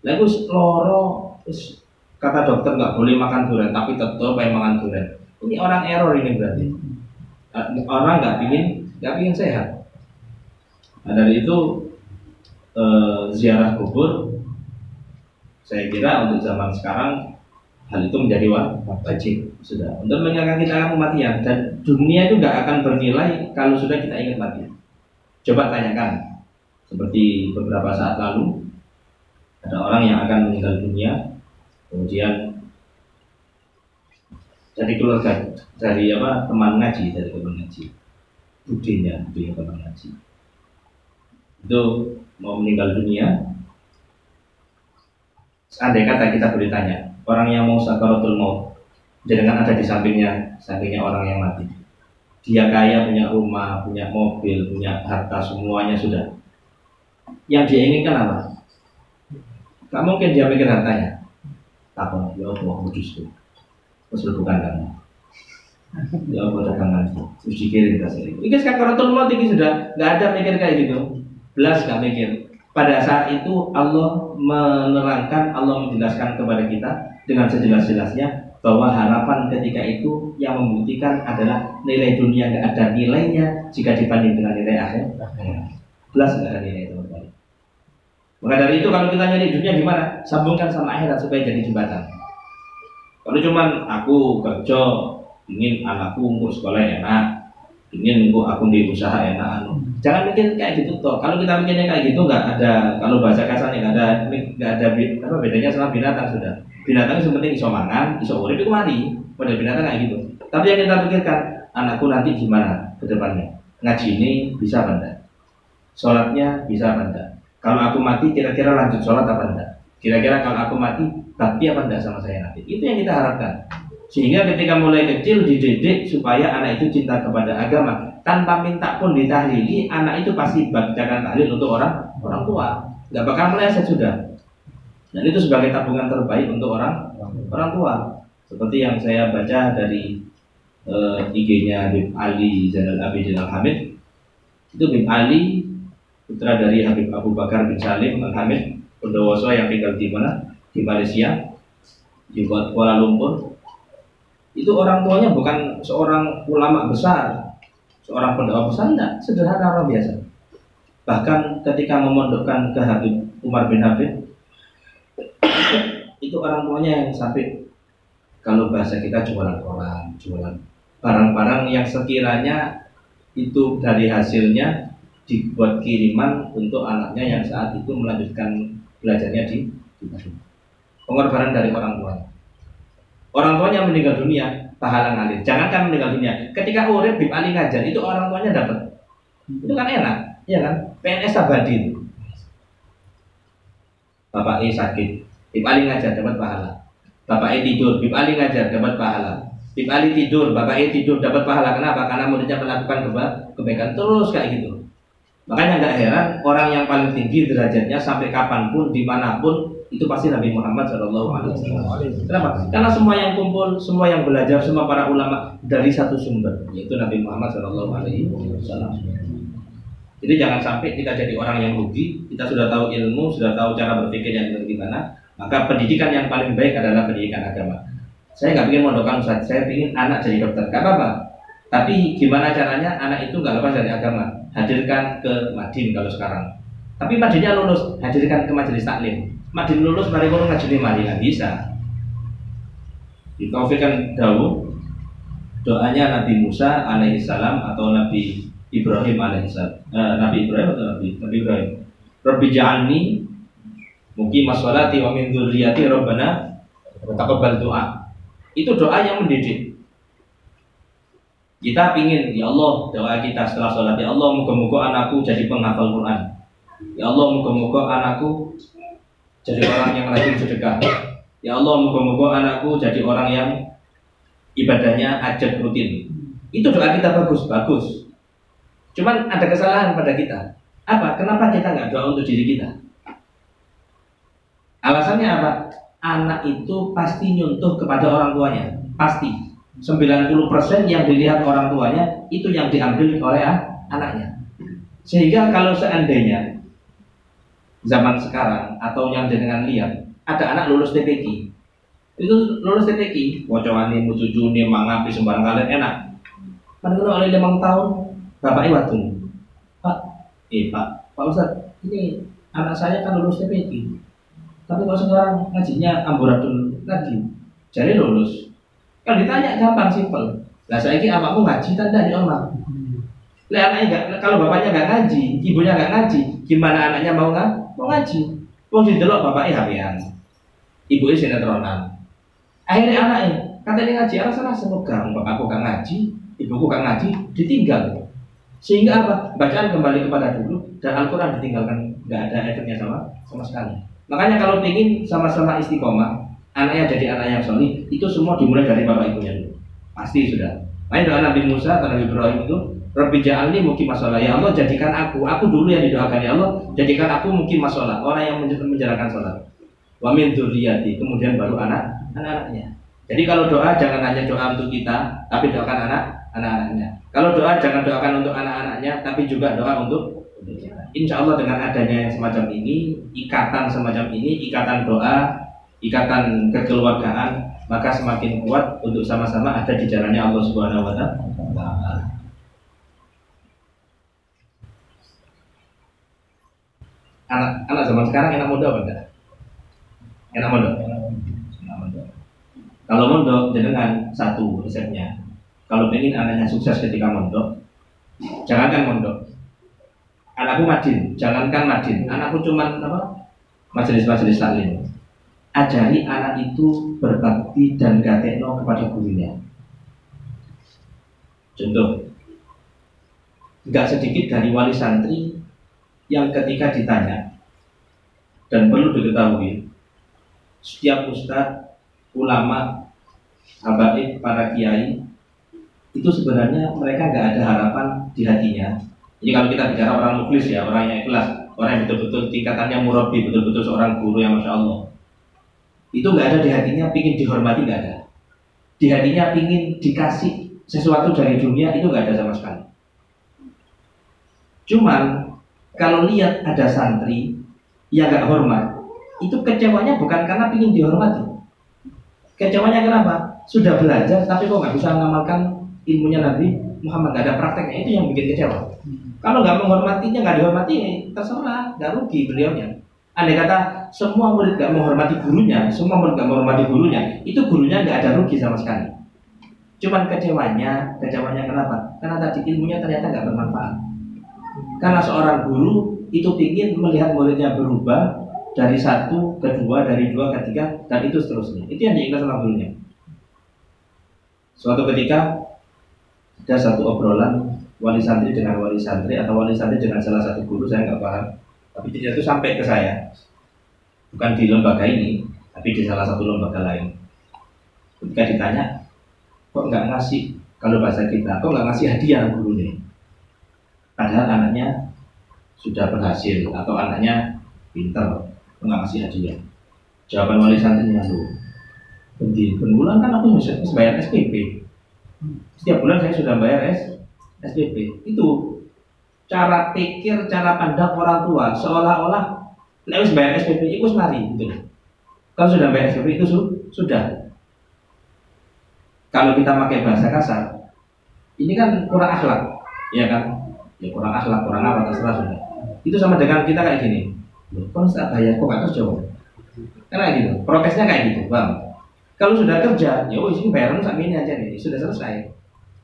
Lalu loro, terus kata dokter nggak boleh makan durian, tapi tetap pengen makan durian. Ini orang error ini berarti. Orang nggak ingin nggak ingin sehat. Nah dari itu eh, ziarah kubur saya kira untuk zaman sekarang hal itu menjadi wajib sudah untuk mengingatkan kita akan kematian dan dunia itu nggak akan bernilai kalau sudah kita ingat mati. Coba tanyakan seperti beberapa saat lalu ada orang yang akan meninggal dunia kemudian dari keluarga dari apa teman ngaji dari teman ngaji. Budinya budinya teman ngaji. Itu mau meninggal dunia seandainya kata kita boleh tanya orang yang mau sakaratul maut jangan ada di sampingnya sampingnya orang yang mati. Dia kaya punya rumah punya mobil punya harta semuanya sudah. Yang dia inginkan apa Gak mungkin dia mikir hartanya. Apa ya Allah kudus terus bukan kamu. Ya Allah dagangan terus dikirim ke sini. Ini sekarang kalau tinggi sudah nggak ada mikir kayak gitu. Belas nggak mikir. Pada saat itu Allah menerangkan Allah menjelaskan kepada kita dengan sejelas-jelasnya bahwa harapan ketika itu yang membuktikan adalah nilai dunia nggak ada nilainya jika dibanding dengan nilai akhir belas nggak ada nilai itu maka dari itu kalau kita nyari dunia gimana? Sambungkan sama akhirat supaya jadi jembatan. Kalau cuman aku kerja ingin anakku untuk sekolah enak ingin untuk aku di usaha enak anu. Jangan mikir kayak gitu toh. Kalau kita mikirnya kayak gitu nggak ada kalau bahasa kasarnya nggak ada nggak ada apa bedanya sama binatang sudah. Binatang itu penting iso mangan iso urip itu mari pada binatang kayak gitu. Tapi yang kita pikirkan anakku nanti gimana ke depannya? Ngaji ini bisa enggak? Sholatnya bisa enggak kalau aku mati kira-kira lanjut sholat apa enggak kira-kira kalau aku mati tapi apa enggak sama saya nanti itu yang kita harapkan sehingga ketika mulai kecil dididik supaya anak itu cinta kepada agama tanpa minta pun ditahlili, anak itu pasti bacakan tahlil untuk orang orang tua. Nggak bakal meleset sudah. Dan itu sebagai tabungan terbaik untuk orang orang tua. Seperti yang saya baca dari uh, IG-nya Ali Zainal Abidin Al Hamid. Itu Habib Ali putra dari Habib Abu Bakar bin Salim Al Hamid Bondowoso yang tinggal di mana? Di Malaysia, di Kuala Lumpur itu orang tuanya bukan seorang ulama besar, seorang pendakwa besar, enggak, sederhana orang biasa. Bahkan ketika memondokkan ke Habib Umar bin Habib, itu orang tuanya yang sampai kalau bahasa kita jualan koran, jualan barang-barang yang sekiranya itu dari hasilnya dibuat kiriman untuk anaknya yang saat itu melanjutkan belajarnya di, Pengorbanan dari orang tuanya. Orang tuanya meninggal dunia, pahala ngalir. Jangankan meninggal dunia, ketika urip Bib Ali ngajar itu orang tuanya dapat. Itu kan enak, ya kan? PNS abadi itu. Bapak E sakit, Bib Ali ngajar dapat pahala. Bapak E tidur, Bib Ali ngajar dapat pahala. Bib Ali tidur, Bapak E tidur dapat pahala. Kenapa? Karena muridnya melakukan kebaikan terus kayak gitu. Makanya nggak heran orang yang paling tinggi derajatnya sampai kapan pun, di mana pun itu pasti Nabi Muhammad Shallallahu Alaihi Wasallam. Kenapa? Karena semua yang kumpul, semua yang belajar, semua para ulama dari satu sumber, yaitu Nabi Muhammad Shallallahu Alaihi Wasallam. Jadi jangan sampai kita jadi orang yang rugi. Kita sudah tahu ilmu, sudah tahu cara berpikir yang bagaimana. Maka pendidikan yang paling baik adalah pendidikan agama. Saya nggak ingin mondokkan Ustaz, saya ingin anak jadi dokter. Gak apa-apa. Tapi gimana caranya anak itu nggak lepas dari agama? Hadirkan ke Madin kalau sekarang. Tapi Madinnya lulus, hadirkan ke majelis taklim Madin lulus mari kono ngajeni mari nggak bisa. Dikaufikan Daud doanya Nabi Musa alaihissalam atau Nabi Ibrahim alaihissalam eh, Nabi Ibrahim atau Nabi Nabi Ibrahim Rabbi ja'alni mungkin masolati wa min dzurriyyati rabbana taqabbal doa itu doa yang mendidik kita pingin ya Allah doa kita setelah sholat ya Allah moga-moga anakku jadi penghafal Quran ya Allah moga-moga anakku jadi orang yang rajin sedekah. Ya Allah, moga-moga anakku jadi orang yang ibadahnya ajat rutin. Itu doa kita bagus, bagus. Cuman ada kesalahan pada kita. Apa? Kenapa kita nggak doa untuk diri kita? Alasannya apa? Anak itu pasti nyuntuh kepada orang tuanya. Pasti. 90% yang dilihat orang tuanya itu yang diambil oleh anaknya. Sehingga kalau seandainya zaman sekarang atau yang dengan lihat ada anak lulus TPQ itu lulus TPQ cucu ini mangapi sembarang kalian enak. Padahal oleh lima tahun. Bapak waktu pak. Eh pak. Pak Ustad ini anak saya kan lulus TPQ tapi kalau sekarang ngajinya amburadul lagi jadi lulus kan ditanya gampang simpel lah saya ini anakmu ngaji tanda di omah Lihat anaknya gak, kalau bapaknya nggak ngaji, ibunya nggak ngaji, gimana anaknya mau nggak? mau ngaji? Wong didelok bapaknya hapian ibu ini sinetronan. Akhirnya anaknya katanya ngaji anak salah semoga bapak aku gak ngaji ibuku gak ngaji ditinggal. Sehingga apa? Bacaan kembali kepada dulu dan Al-Quran ditinggalkan nggak ada efeknya sama sama sekali. Makanya kalau ingin sama-sama istiqomah anaknya jadi anak yang solih itu semua dimulai dari bapak ibunya. Dulu pasti sudah. Main doa Nabi Musa atau Nabi Ibrahim itu Rabbi ja'alni mungkin masalah. Ya Allah jadikan aku. Aku dulu yang didoakan ya Allah. Jadikan aku mungkin masalah. Orang yang menjalankan sholat wa min kemudian baru anak anak-anaknya. Jadi kalau doa jangan hanya doa untuk kita, tapi doakan anak anak-anaknya. Kalau doa jangan doakan untuk anak-anaknya, tapi juga doa untuk. Insya Allah dengan adanya yang semacam ini, ikatan semacam ini, ikatan doa, ikatan kekeluargaan, maka semakin kuat untuk sama-sama ada di jalannya Allah Subhanahu Wa Taala. Anak anak zaman sekarang enak muda apa enggak? Enak mondok. Enak mondok. Kalau mondok jenengan satu resepnya. Kalau pengen anaknya sukses ketika mondok, jangankan mondok. Anakku madin, jangankan madin. Anakku cuman apa? Majelis-majelis taklim. Ajari anak itu berbakti dan gatekno kepada gurunya. Contoh, nggak sedikit dari wali santri yang ketika ditanya dan perlu diketahui setiap ustadz, ulama, habaib, para kiai itu sebenarnya mereka nggak ada harapan di hatinya. Jadi kalau kita bicara orang muklis ya, orang ikhlas, orang yang betul-betul tingkatannya murabi, betul-betul seorang guru yang masya Allah. Itu nggak ada di hatinya, pingin dihormati nggak ada. Di hatinya pingin dikasih sesuatu dari dunia itu nggak ada sama sekali. Cuman kalau lihat ada santri yang nggak hormat, itu kecewanya bukan karena ingin dihormati. Kecewanya kenapa? Sudah belajar tapi kok nggak bisa mengamalkan ilmunya Nabi Muhammad nggak ada prakteknya itu yang bikin kecewa. Kalau nggak menghormatinya nggak dihormati terserah nggak rugi beliaunya. Andai kata semua murid nggak menghormati gurunya, semua murid nggak menghormati gurunya, itu gurunya nggak ada rugi sama sekali. Cuman kecewanya, kecewanya kenapa? Karena tadi ilmunya ternyata nggak bermanfaat. Karena seorang guru itu ingin melihat muridnya berubah dari satu ke dua, dari dua ke tiga, dan itu seterusnya. Itu yang diingat sama gurunya. Suatu ketika ada satu obrolan wali santri dengan wali santri atau wali santri dengan salah satu guru saya nggak paham tapi tidak itu sampai ke saya bukan di lembaga ini tapi di salah satu lembaga lain. Ketika ditanya kok nggak ngasih kalau bahasa kita? Kok nggak ngasih hadiah guru nih padahal anaknya sudah berhasil atau anaknya pinter kok nggak ngasih hadiah. Jawaban wali santrinya lu di bulan kan aku bisa bayar SPP setiap bulan saya sudah bayar S, SPP. Itu cara pikir, cara pandang orang tua seolah-olah nek wis bayar SPP itu mari gitu. Kalau sudah bayar SPP itu su sudah. Kalau kita pakai bahasa kasar, ini kan kurang akhlak, ya kan? Ya kurang akhlak, kurang apa terserah sudah. Itu sama dengan kita kayak gini. Kok nggak bayar kok nggak kerja? Karena gitu, protesnya kayak gitu, bang. Kalau sudah kerja, ya wis ini bayaran sak ini aja nih, sudah selesai.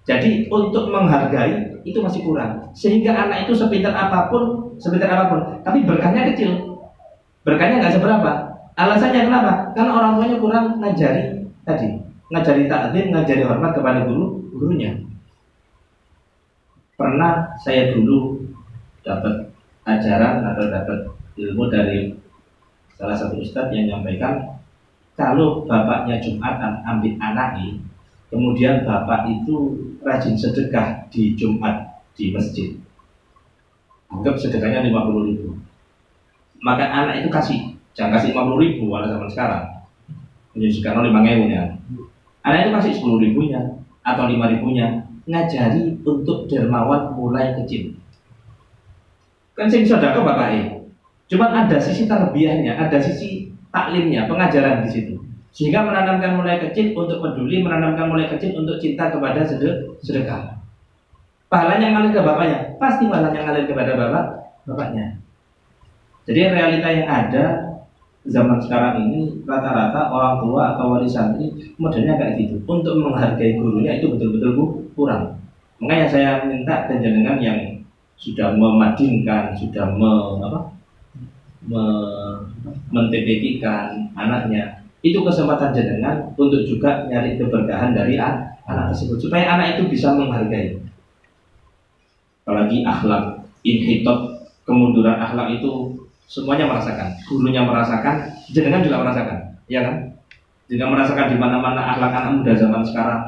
Jadi untuk menghargai itu masih kurang. Sehingga anak itu sepintar apa pun, sepintar apa pun, tapi berkahnya kecil. Berkahnya nggak seberapa. Alasannya kenapa? Karena orang tuanya kurang ngajari tadi, ngajari taklim, ngajari hormat kepada guru gurunya. Pernah saya dulu dapat ajaran atau dapat ilmu dari salah satu ustadz yang menyampaikan kalau bapaknya Jumatan ambil anaknya, kemudian bapak itu rajin sedekah di Jumat di masjid. Anggap sedekahnya 50 ribu. Maka anak itu kasih, jangan kasih 50 ribu pada zaman sekarang. Menyusukan 5 ya. Anak itu kasih 10 ribunya atau 5 ribunya ngajari untuk dermawan mulai kecil. Kan sing sedekah bapaknya. Cuma ada sisi terbiahnya, ada sisi taklimnya, pengajaran di situ. Sehingga menanamkan mulai kecil untuk peduli, menanamkan mulai kecil untuk cinta kepada sedekah. Pahalanya ngalir ke bapaknya, pasti pahalanya ngalir kepada bapak, bapaknya. Jadi realita yang ada zaman sekarang ini rata-rata orang tua atau wali santri modelnya kayak gitu. Untuk menghargai gurunya itu betul-betul kurang. Makanya saya minta dan jenengan yang sudah memadinkan, sudah me, apa, me, anaknya itu kesempatan jenengan untuk juga nyari keberkahan dari anak, anak tersebut supaya anak itu bisa menghargai apalagi akhlak inhitot kemunduran akhlak itu semuanya merasakan. Gurunya merasakan jenengan juga merasakan. Ya kan? Jenengan merasakan di mana-mana akhlak anak muda zaman sekarang.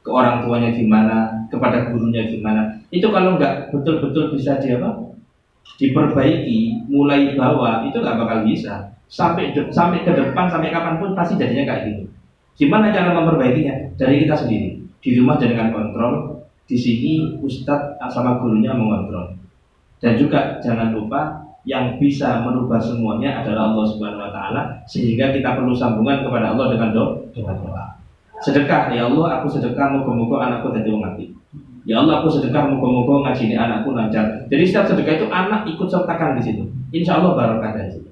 Ke orang tuanya gimana kepada gurunya gimana itu kalau nggak betul-betul bisa dia apa? Diperbaiki mulai bawah itu nggak bakal bisa. Sampai sampai ke depan sampai kapan pun pasti jadinya kayak gitu. Gimana cara memperbaikinya? Dari kita sendiri. Di rumah dengan kontrol, di sini ustadz sama gurunya mengontrol. Dan juga jangan lupa yang bisa merubah semuanya adalah Allah Subhanahu wa taala sehingga kita perlu sambungan kepada Allah dengan doa dengan doa. Sedekah, ya Allah aku sedekah moga-moga anakku jadi apik. Ya Allah aku sedekah moga-moga ngajini anakku lancar. Jadi setiap sedekah itu anak ikut sertakan di situ. Insya Allah barokah dari situ.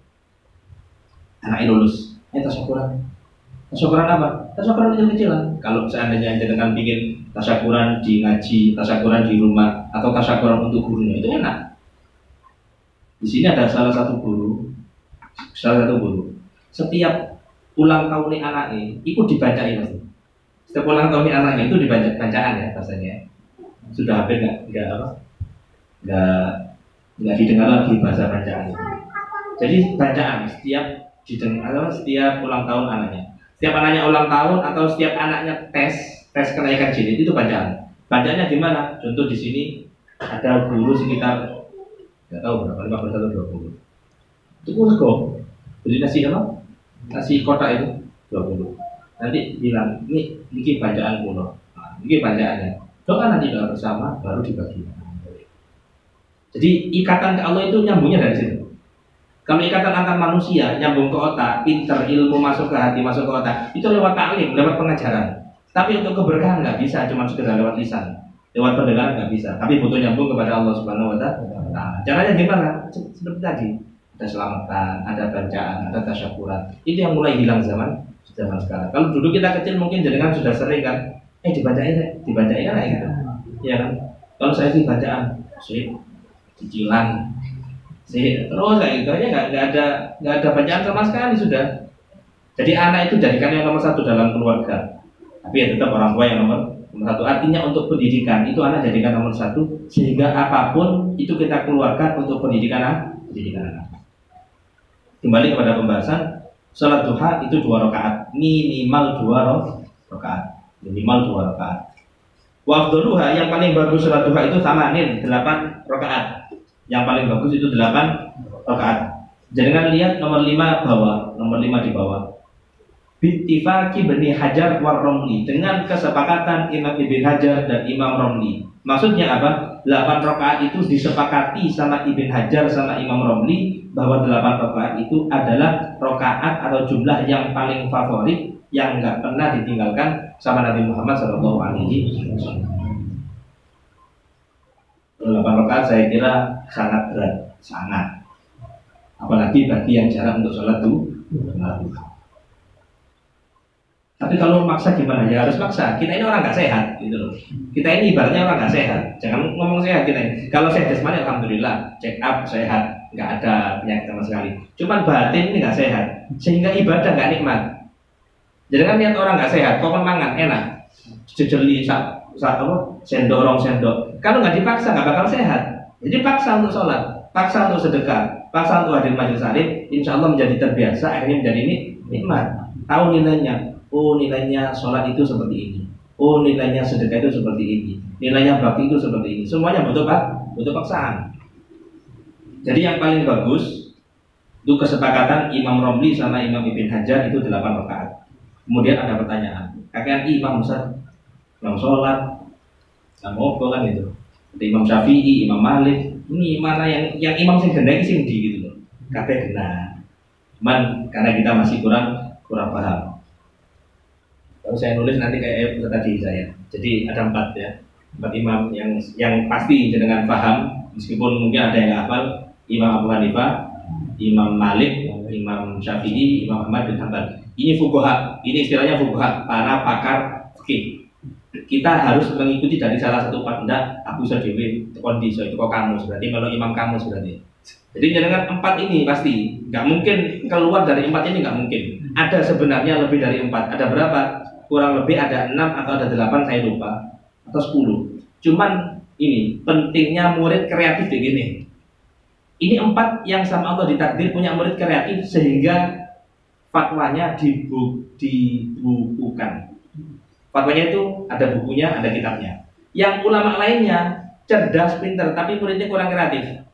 Anaknya lulus, eh tasyakuran. Tasyakuran apa? Tasyakuran kecil-kecilan. Kalau seandainya dengan bikin tasyakuran di ngaji, tasyakuran di rumah, atau tasyakuran untuk gurunya itu enak. Di sini ada salah satu guru, salah satu guru. Setiap ulang tahun anaknya, ikut dibacain pasti. Setiap ulang tahun anaknya itu dibaca bacaan ya bahasanya. Sudah hampir nggak nggak apa? Nggak nggak didengar lagi bahasa bacaan. Jadi bacaan setiap didengar atau setiap ulang tahun anaknya. Setiap anaknya ulang tahun atau setiap anaknya tes tes kenaikan jilid itu bacaan. Bacaannya gimana? Contoh di sini ada guru sekitar nggak tahu berapa lima belas atau dua puluh. Itu pun kok beli nasi apa? Nasi kotak itu dua puluh. Nanti bilang ini ini bacaan kuno nah, ini bacaannya. Doa nanti doa bersama baru dibagi. Jadi ikatan ke Allah itu nyambungnya dari situ. Kalau ikatan antar manusia nyambung ke otak, pinter, ilmu masuk ke hati, masuk ke otak, itu lewat taklim, lewat pengajaran. Tapi untuk keberkahan nggak bisa, cuma sekedar lewat lisan, lewat pendengaran nggak bisa. Tapi butuh nyambung kepada Allah Subhanahu Wa Taala. Nah, caranya gimana? Seperti tadi, ada selamatan, ada bacaan, ada tasyakuran. Itu yang mulai hilang zaman zaman sekarang. Kalau dulu kita kecil mungkin jaringan sudah sering kan, eh dibacain dibacain kan gitu. Ya kan? Kalau saya sih bacaan, sih cicilan, sih terus kayak gitu aja nggak nggak ada nggak ada bacaan sama sekali sudah. Jadi anak itu jadikan yang nomor satu dalam keluarga. Tapi ya tetap orang tua yang nomor nomor satu. Artinya untuk pendidikan itu anak jadikan nomor satu sehingga apa pun itu kita keluarkan untuk pendidikan anak. Pendidikan anak. Kembali kepada pembahasan sholat duha itu dua rakaat minimal dua rakaat minimal dua rakaat. Waktu duha yang paling bagus sholat duha itu sama nih delapan rakaat. Yang paling bagus itu delapan rakaat. Jangan lihat nomor lima bawah, nomor lima di bawah. Bittifaki Bani Hajar war Romli dengan kesepakatan Imam Ibn Hajar dan Imam Romli. Maksudnya apa? 8 rakaat itu disepakati sama Ibn Hajar sama Imam Romli bahwa 8 rakaat itu adalah rakaat atau jumlah yang paling favorit yang nggak pernah ditinggalkan sama Nabi Muhammad Shallallahu Alaihi Wasallam. 8 rakaat saya kira sangat berat, sangat. Apalagi bagi yang jarang untuk sholat tuh, tapi kalau maksa gimana? Ya harus maksa. Kita ini orang nggak sehat, gitu loh. Kita ini ibaratnya orang nggak sehat. Jangan ngomong sehat kita ini. Kalau sehat jasmani, alhamdulillah, check up sehat, nggak ada penyakit sama sekali. Cuman batin ini nggak sehat, sehingga ibadah nggak nikmat. Jadi kan lihat orang nggak sehat, kok mangan enak, jejeli saat saat apa sendok orang sendok. Kalau nggak dipaksa nggak bakal sehat. Jadi paksa untuk sholat, paksa untuk sedekah, paksa untuk hadir majelis salim, insya Allah menjadi terbiasa, akhirnya menjadi ini nikmat. Tahu nilainya, Oh nilainya sholat itu seperti ini. Oh nilainya sedekah itu seperti ini. Nilainya bakti itu seperti ini. Semuanya butuh pak, butuh paksaan. Jadi yang paling bagus itu kesepakatan Imam Romli sama Imam Ibn Hajar itu 8 rakaat. Kemudian ada pertanyaan, kakek Imam Musa, Imam sholat, Imam apa kan itu? Imam Syafi'i, Imam Malik, ini mana yang yang Imam sing gendeng di gitu loh. Kakek benar. Cuman karena kita masih kurang kurang paham. Kalau saya nulis nanti kayak tadi saya. Jadi ada empat ya, empat imam yang yang pasti dengan paham, meskipun mungkin ada yang hafal. Imam Abu Hanifah, Imam Malik, Imam Syafi'i, Imam Ahmad bin Hanbal. Ini fukuha, ini istilahnya fukuha, para pakar fikih. Kita harus mengikuti dari salah satu empat Abu Sadewi, kondisi itu kok kamu berarti kalau imam kamu berarti. Jadi dengan empat ini pasti nggak mungkin keluar dari empat ini nggak mungkin. Ada sebenarnya lebih dari empat. Ada berapa? Kurang lebih ada enam atau ada delapan saya lupa atau sepuluh. Cuman ini pentingnya murid kreatif begini. Ini empat yang sama Allah ditakdir punya murid kreatif sehingga fatwanya dibu, dibukukan. Fatwanya itu ada bukunya, ada kitabnya. Yang ulama lainnya cerdas, pinter, tapi muridnya kurang kreatif.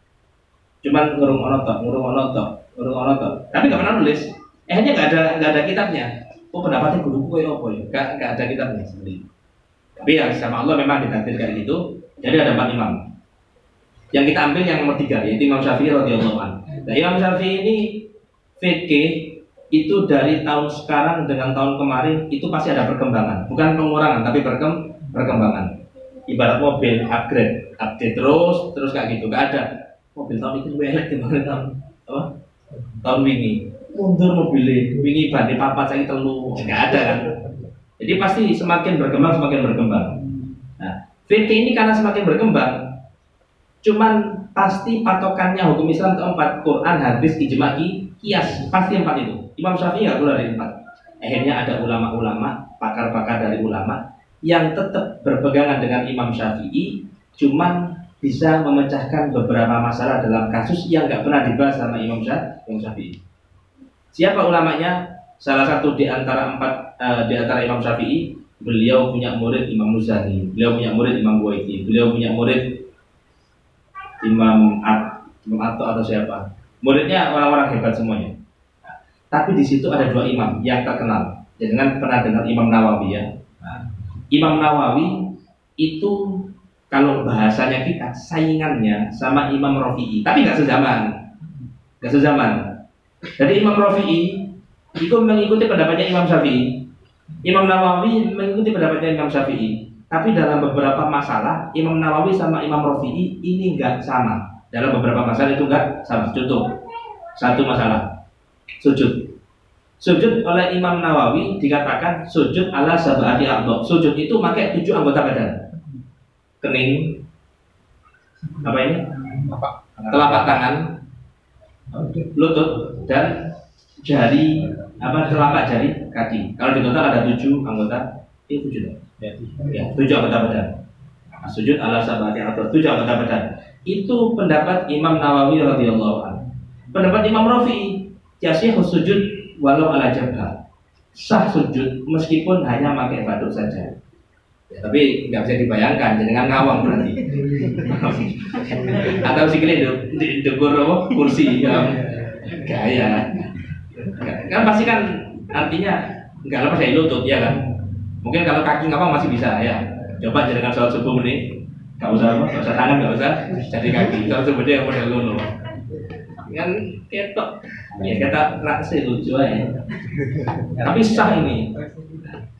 Cuman ngurung onotok, ngurung onotok, ngurung onotok. Tapi nggak pernah nulis. Eh hanya nggak ada nggak ada kitabnya oh pendapatnya guruku kayak apa ya gak, gak ada kitabnya seperti itu. Tapi ya sama Allah memang ditakdirkan gitu jadi ada empat imam. Yang kita ambil yang nomor tiga yaitu Imam Syafi'i radhiyallahu anhu. Nah Imam Syafi'i ini fikih itu dari tahun sekarang dengan tahun kemarin itu pasti ada perkembangan. Bukan pengurangan tapi berkem perkembangan. Ibarat mobil upgrade update terus terus kayak gitu. Gak ada. Mobil tahun ini welek gimana tahun apa? Tahun ini mundur mobilnya wingi banding papat saya telu. Nggak ada kan? Jadi pasti semakin berkembang semakin berkembang. Nah fikih ini karena semakin berkembang cuman pasti patokannya hukum Islam keempat Quran hadis ijma kias. Pasti empat itu. Imam Syafi'i nggak keluar dari empat. Akhirnya ada ulama-ulama pakar-pakar dari ulama yang tetap berpegangan dengan Imam Syafi'i cuman bisa memecahkan beberapa masalah dalam kasus yang nggak pernah dibahas sama Imam Syafi'i Siapa ulamanya? Salah satu di antara empat uh, di antara Imam Syafi'i, beliau punya murid Imam Muzani, beliau punya murid Imam Buaiti, beliau punya murid Imam At, Imam Atto atau siapa. Muridnya orang-orang hebat semuanya. Tapi di situ ada dua imam yang terkenal. Jangan pernah dengar Imam Nawawi ya. Imam Nawawi itu kalau bahasanya kita saingannya sama Imam Rafi'i, tapi nggak sezaman, nggak sezaman. Jadi Imam Rafi'i itu mengikuti pendapatnya Imam Syafi'i. Imam Nawawi mengikuti pendapatnya Imam Syafi'i. Tapi dalam beberapa masalah Imam Nawawi sama Imam Rafi'i ini enggak sama. Dalam beberapa masalah itu enggak sama. Contoh, satu masalah sujud. Sujud oleh Imam Nawawi dikatakan sujud ala sabati a'dha. Sujud itu pakai tujuh anggota badan. Kening, apa ini? Telapak tangan, lutut, dan jari apa telapak jari kaki. Kalau di total ada tujuh anggota, ini tujuh ya, tujuh anggota badan. Nah, sujud ala sabati atau tujuh anggota badan. Itu pendapat Imam Nawawi radhiyallahu anhu. Pendapat Imam Rafi, yasih sujud walau ala jabha. Sah sujud meskipun hanya pakai batuk saja. Ya, tapi nggak bisa dibayangkan dengan ngawang berarti. Atau sikilnya di, di, kursi yang gaya. Kan pasti kan artinya nggak lepas dari lutut ya kan? Mungkin kalau kaki ngapa masih bisa ya. Coba dengan sholat subuh ini nggak usah nggak usah tangan nggak usah jadi kaki. Sholat subuh dia model lulu kan ketok. Ya kata raksi lucu aja. Tapi sah ini.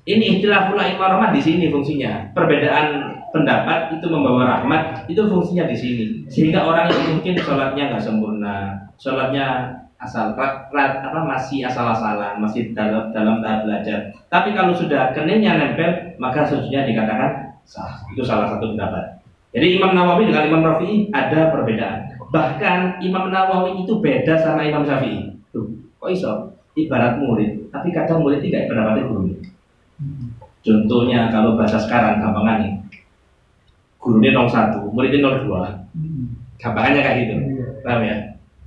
Ini istilah pula imam di sini fungsinya. Perbedaan pendapat itu membawa rahmat itu fungsinya di sini. Sehingga orang yang mungkin sholatnya nggak sempurna sholatnya asal apa masih asal-asalan masih dalam dalam tahap belajar. Tapi kalau sudah keningnya nempel maka sujudnya dikatakan sah. Itu salah satu pendapat. Jadi Imam Nawawi dengan Imam Rafi'i ada perbedaan bahkan Imam Nawawi itu beda sama Imam Syafi'i tuh kok iso ibarat murid tapi kadang murid tidak pendapatnya guru contohnya kalau bahasa sekarang gampangan nih gurunya 01, muridnya 02. Gampangannya kayak gitu. Iya. Paham ya?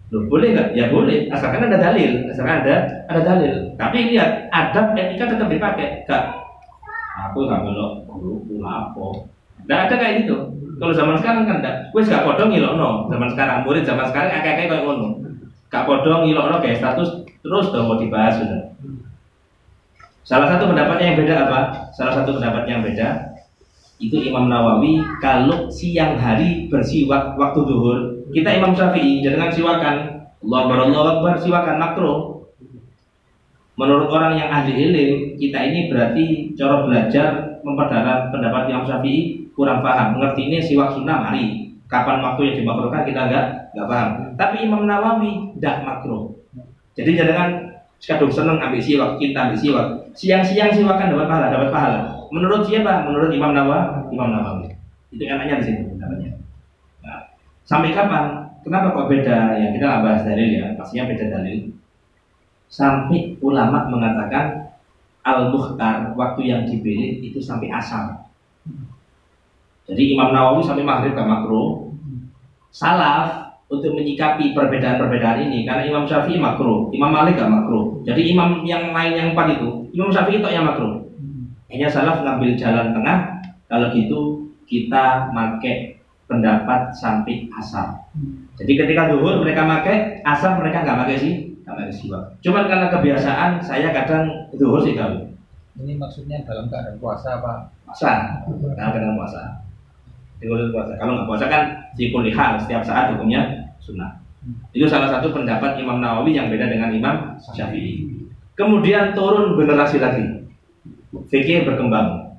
Loh, boleh nggak? Ya boleh, asalkan ada dalil, asalkan ada ada dalil. Tapi lihat, adab etika tetap dipakai. Kak, aku nggak belok guru apa? Nggak ada kayak gitu. Kalau zaman sekarang kan enggak. Wes gak podong no. Zaman sekarang murid zaman sekarang akeh-akeh kayak ngono. Gak podong no kayak status terus dong mau dibahas sudah. Salah satu pendapatnya yang beda apa? Salah satu pendapat yang beda itu Imam Nawawi kalau siang hari bersiwak waktu duhur kita Imam Syafi'i jangan siwakan Allah Allah Akbar siwakan makro menurut orang yang ahli ilmu kita ini berarti cara belajar memperdalam pendapat Imam Syafi'i kurang paham mengerti ini siwak sunnah mari kapan waktu yang dimakruhkan kita enggak enggak paham tapi Imam Nawawi tidak makro jadi jangan kadung seneng ambil siwak kita ambil siwak siang-siang siwakan dapat pahala dapat pahala Menurut siapa? Menurut Imam Nawawi. Imam Nawawi. Itu enaknya di sini namanya. Nah, sampai kapan? Kenapa kok beda? Ya kita nggak bahas dalil ya. Pastinya beda dalil. Sampai ulama mengatakan al-mukhtar waktu yang dipilih itu sampai asal. Jadi Imam Nawawi sampai maghrib gak makro. Salaf untuk menyikapi perbedaan-perbedaan ini karena Imam Syafi'i makro, Imam Malik gak makro. Jadi imam yang lain yang empat itu, Imam Syafi'i itu yang makro. Hanya salaf ngambil jalan tengah. Kalau gitu kita pakai pendapat sampai asal. Jadi ketika duhur mereka pakai asal mereka nggak pakai sih sampai istiwa. Cuman karena kebiasaan saya kadang zuhur sih kali. Ini maksudnya dalam keadaan puasa apa? Puasa, karena kadang puasa. Di bulan puasa. Kalau nggak puasa kan si kulihal setiap saat hukumnya sunnah. Itu salah satu pendapat Imam Nawawi yang beda dengan Imam Syafi'i. Kemudian turun generasi lagi, fikih berkembang.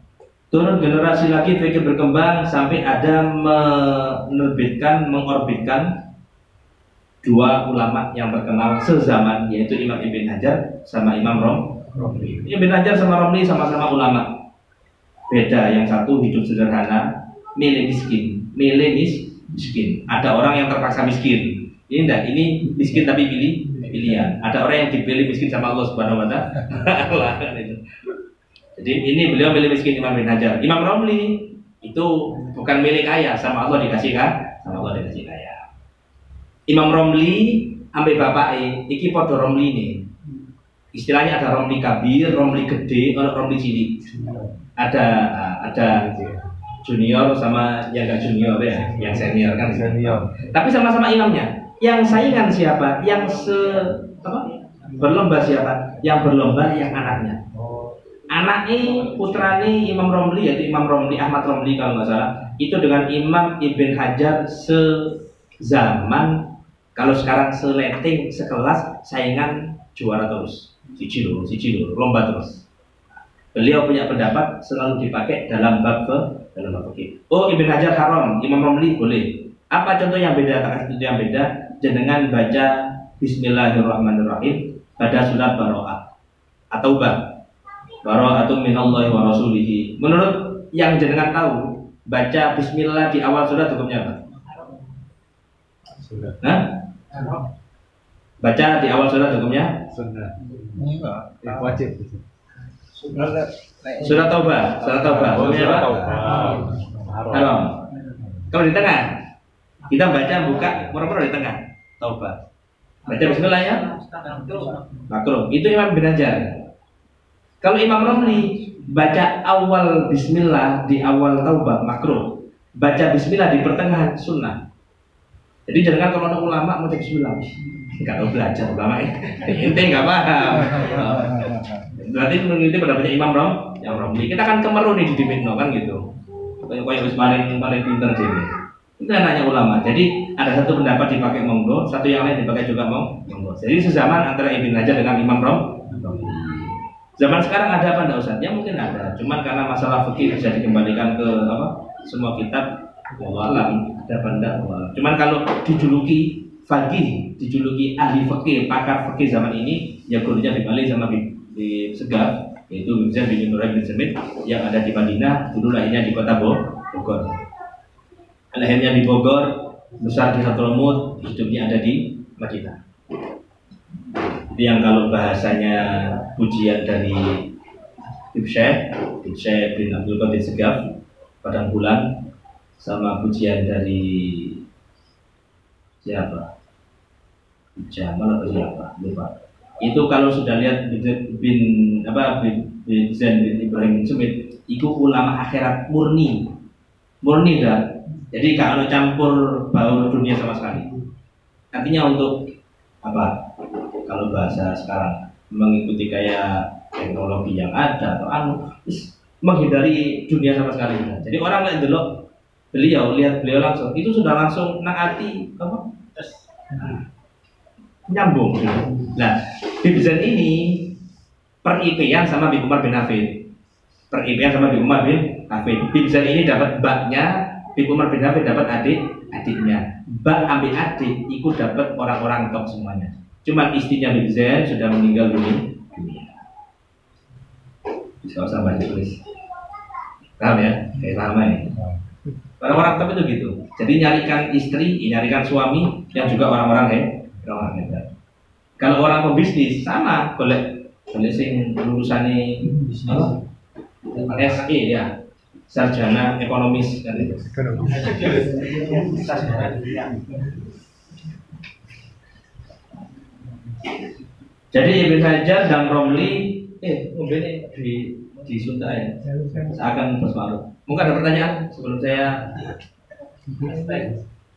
Turun generasi lagi, fikih berkembang sampai ada menerbitkan, mengorbitkan dua ulama yang terkenal sezaman yaitu Imam Ibn Hajar sama Imam Rom. Ibn Hajar sama Romli sama-sama ulama. Beda, yang satu hidup sederhana, milih miskin, milih mis miskin. Ada orang yang terpaksa miskin. Ini enggak, ini miskin tapi pilih pilihan. Ada orang yang dipilih miskin sama Allah Subhanahu wa taala. Jadi ini beliau milih miskin Imam bin Hajar. Imam Romli itu bukan milik kaya sama Allah dikasih kan? Sama Allah dikasih kaya. Imam Romli ambil bapak iki podo Romli nih. Istilahnya ada Romli kabir, Romli gede, Romli cilik. Ada ada junior sama yang gak junior ya, yang senior kan. Senior. Tapi sama-sama imamnya. Yang saingan siapa? Yang se apa? Berlomba siapa? Yang berlomba yang anaknya. Anaknya putranya Imam Romli yaitu Imam Romli Ahmad Romli kalau nggak salah itu dengan Imam Ibn Hajar sezaman kalau sekarang seleting sekelas saingan juara terus siji lho, siji lho, lomba terus beliau punya pendapat selalu dipakai dalam bab ke dalam bab fikih. Oh Ibn Hajar haram, Imam Romli boleh. Apa contoh yang beda? Kata itu yang beda jenengan baca Bismillahirrahmanirrahim pada surat Baroah atau bah Baro'atun minallahi wa rasulihi. Menurut yang jenengan tahu, baca bismillah di awal surat hukumnya apa? Sudah. Hah? Baca di awal surat hukumnya Sunnah. Enggak. Ya, wajib. Surat Taubah, surat Taubah. Oh, Hukumnya surat apa? Taubah. Haram. Kalau di tengah, kita baca buka murah-murah di tengah. Taubah. Baca bismillah ya. Makruh. Itu Imam bin Hajar. Kalau Imam Romli baca awal bismillah di awal taubah makruh. Baca bismillah di pertengahan sunnah. Jadi jangan kalau ada ulama mau cek bismillah. Enggak tahu belajar ulama Ente enggak paham. Berarti mengikuti pendapatnya Imam Rom, yang Romli. Kita kan kemeru nih di Dimitno kan gitu. Kayak kayak paling paling pinter sini. Itu anaknya ulama. Jadi ada satu pendapat dipakai monggo, satu yang lain dipakai juga mong- monggo. Jadi sezaman antara Ibn Hajar dengan Imam Rom. Zaman sekarang ada apa enggak Ustaz? Ya mungkin ada. Cuman karena masalah fikih bisa dikembalikan ke apa? Semua kitab wallahu alam ada. Cuman kalau dijuluki fakih, dijuluki ahli fikih, pakar fikih zaman ini, ya gurunya di Bali sama di, Segaf, yaitu Mirza bin Nuraim bin Semit yang ada di Madinah, dulu lahirnya di kota Bo- Bogor. Lahirnya di Bogor, besar di Hadramut, hidupnya ada di Madinah. Itu yang kalau bahasanya pujian dari Habib Syekh bin Abdul Qadir Segaf, Padang Bulan, sama pujian dari siapa? Jamal atau siapa? Lupa. Itu kalau sudah lihat bin, apa bin, bin Zain bin Ibrahim bin Sumit, itu ulama akhirat murni, murni dah. Jadi kalau campur bau dunia sama sekali. Artinya untuk apa? Kalau bahasa sekarang mengikuti kayak teknologi yang ada atau anu, menghindari dunia sama sekali. Jadi orang lihat dulu beliau lihat beliau langsung itu sudah langsung naati apa? Nyambung. Nah, Bib Zain ini per IP-an sama Bib Umar bin Hafid. Per IP-an sama Bib Umar bin Hafid. Bib Zain ini dapat baknya, Bib Umar bin Hafid dapat adik, adiknya. Bak ambil adik, ikut dapat orang-orang top semuanya. Cuman istrinya Bib Zain sudah meninggal dunia. Bisa usah baca tulis. Paham ya? Kayak lama ini. Orang-orang top itu gitu. Jadi nyarikan istri, nyarikan suami, yang juga orang-orang he, orang hebat. Kalau orang pebisnis sama, boleh boleh sing lulusannya? SE ya, sarjana ekonomis. Kan. Jadi Ibn Hajar dan Romli, eh mungkin di di Sunda ya, seakan berseparuh. Mungkin ada pertanyaan sebelum saya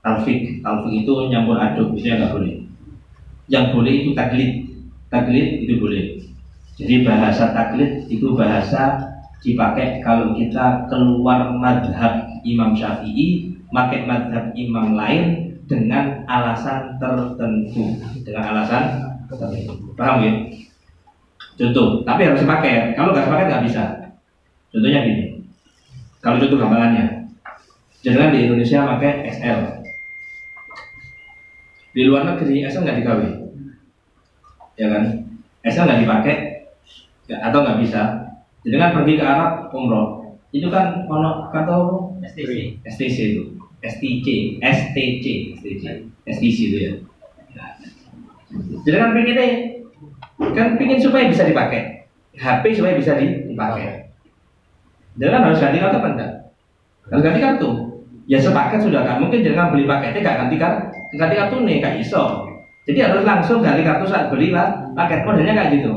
Talfik, talfik itu nyampur aduk itu yang nggak boleh. Yang boleh itu taklid, taklid itu boleh. Jadi bahasa taklid itu bahasa dipakai kalau kita keluar madhab Imam Syafi'i, pakai madhab imam lain dengan alasan tertentu, dengan alasan tertentu. Paham ya? Contoh, tapi harus dipakai. Kalau nggak sepaket nggak bisa. Contohnya gini, kalau contoh gambarannya, jangan di Indonesia pakai XL. Di luar negeri XL nggak digawe, ya kan? XL nggak dipakai, nggak- atau nggak bisa. Jadi kan pergi ke Arab umroh, itu kan ono kata apa? STC. STC itu. STC STC STC STC itu ya. Jadi kan deh kan pengen supaya bisa dipakai. HP supaya bisa di- dipakai. Jadi kan harus ganti kartu enggak harus ganti kartu ya sepaket sudah kan. Mungkin jangan beli paketnya gak ganti kartu ganti kartu nih gak iso. Jadi harus langsung ganti kartu saat beli pak paket modelnya kayak gitu.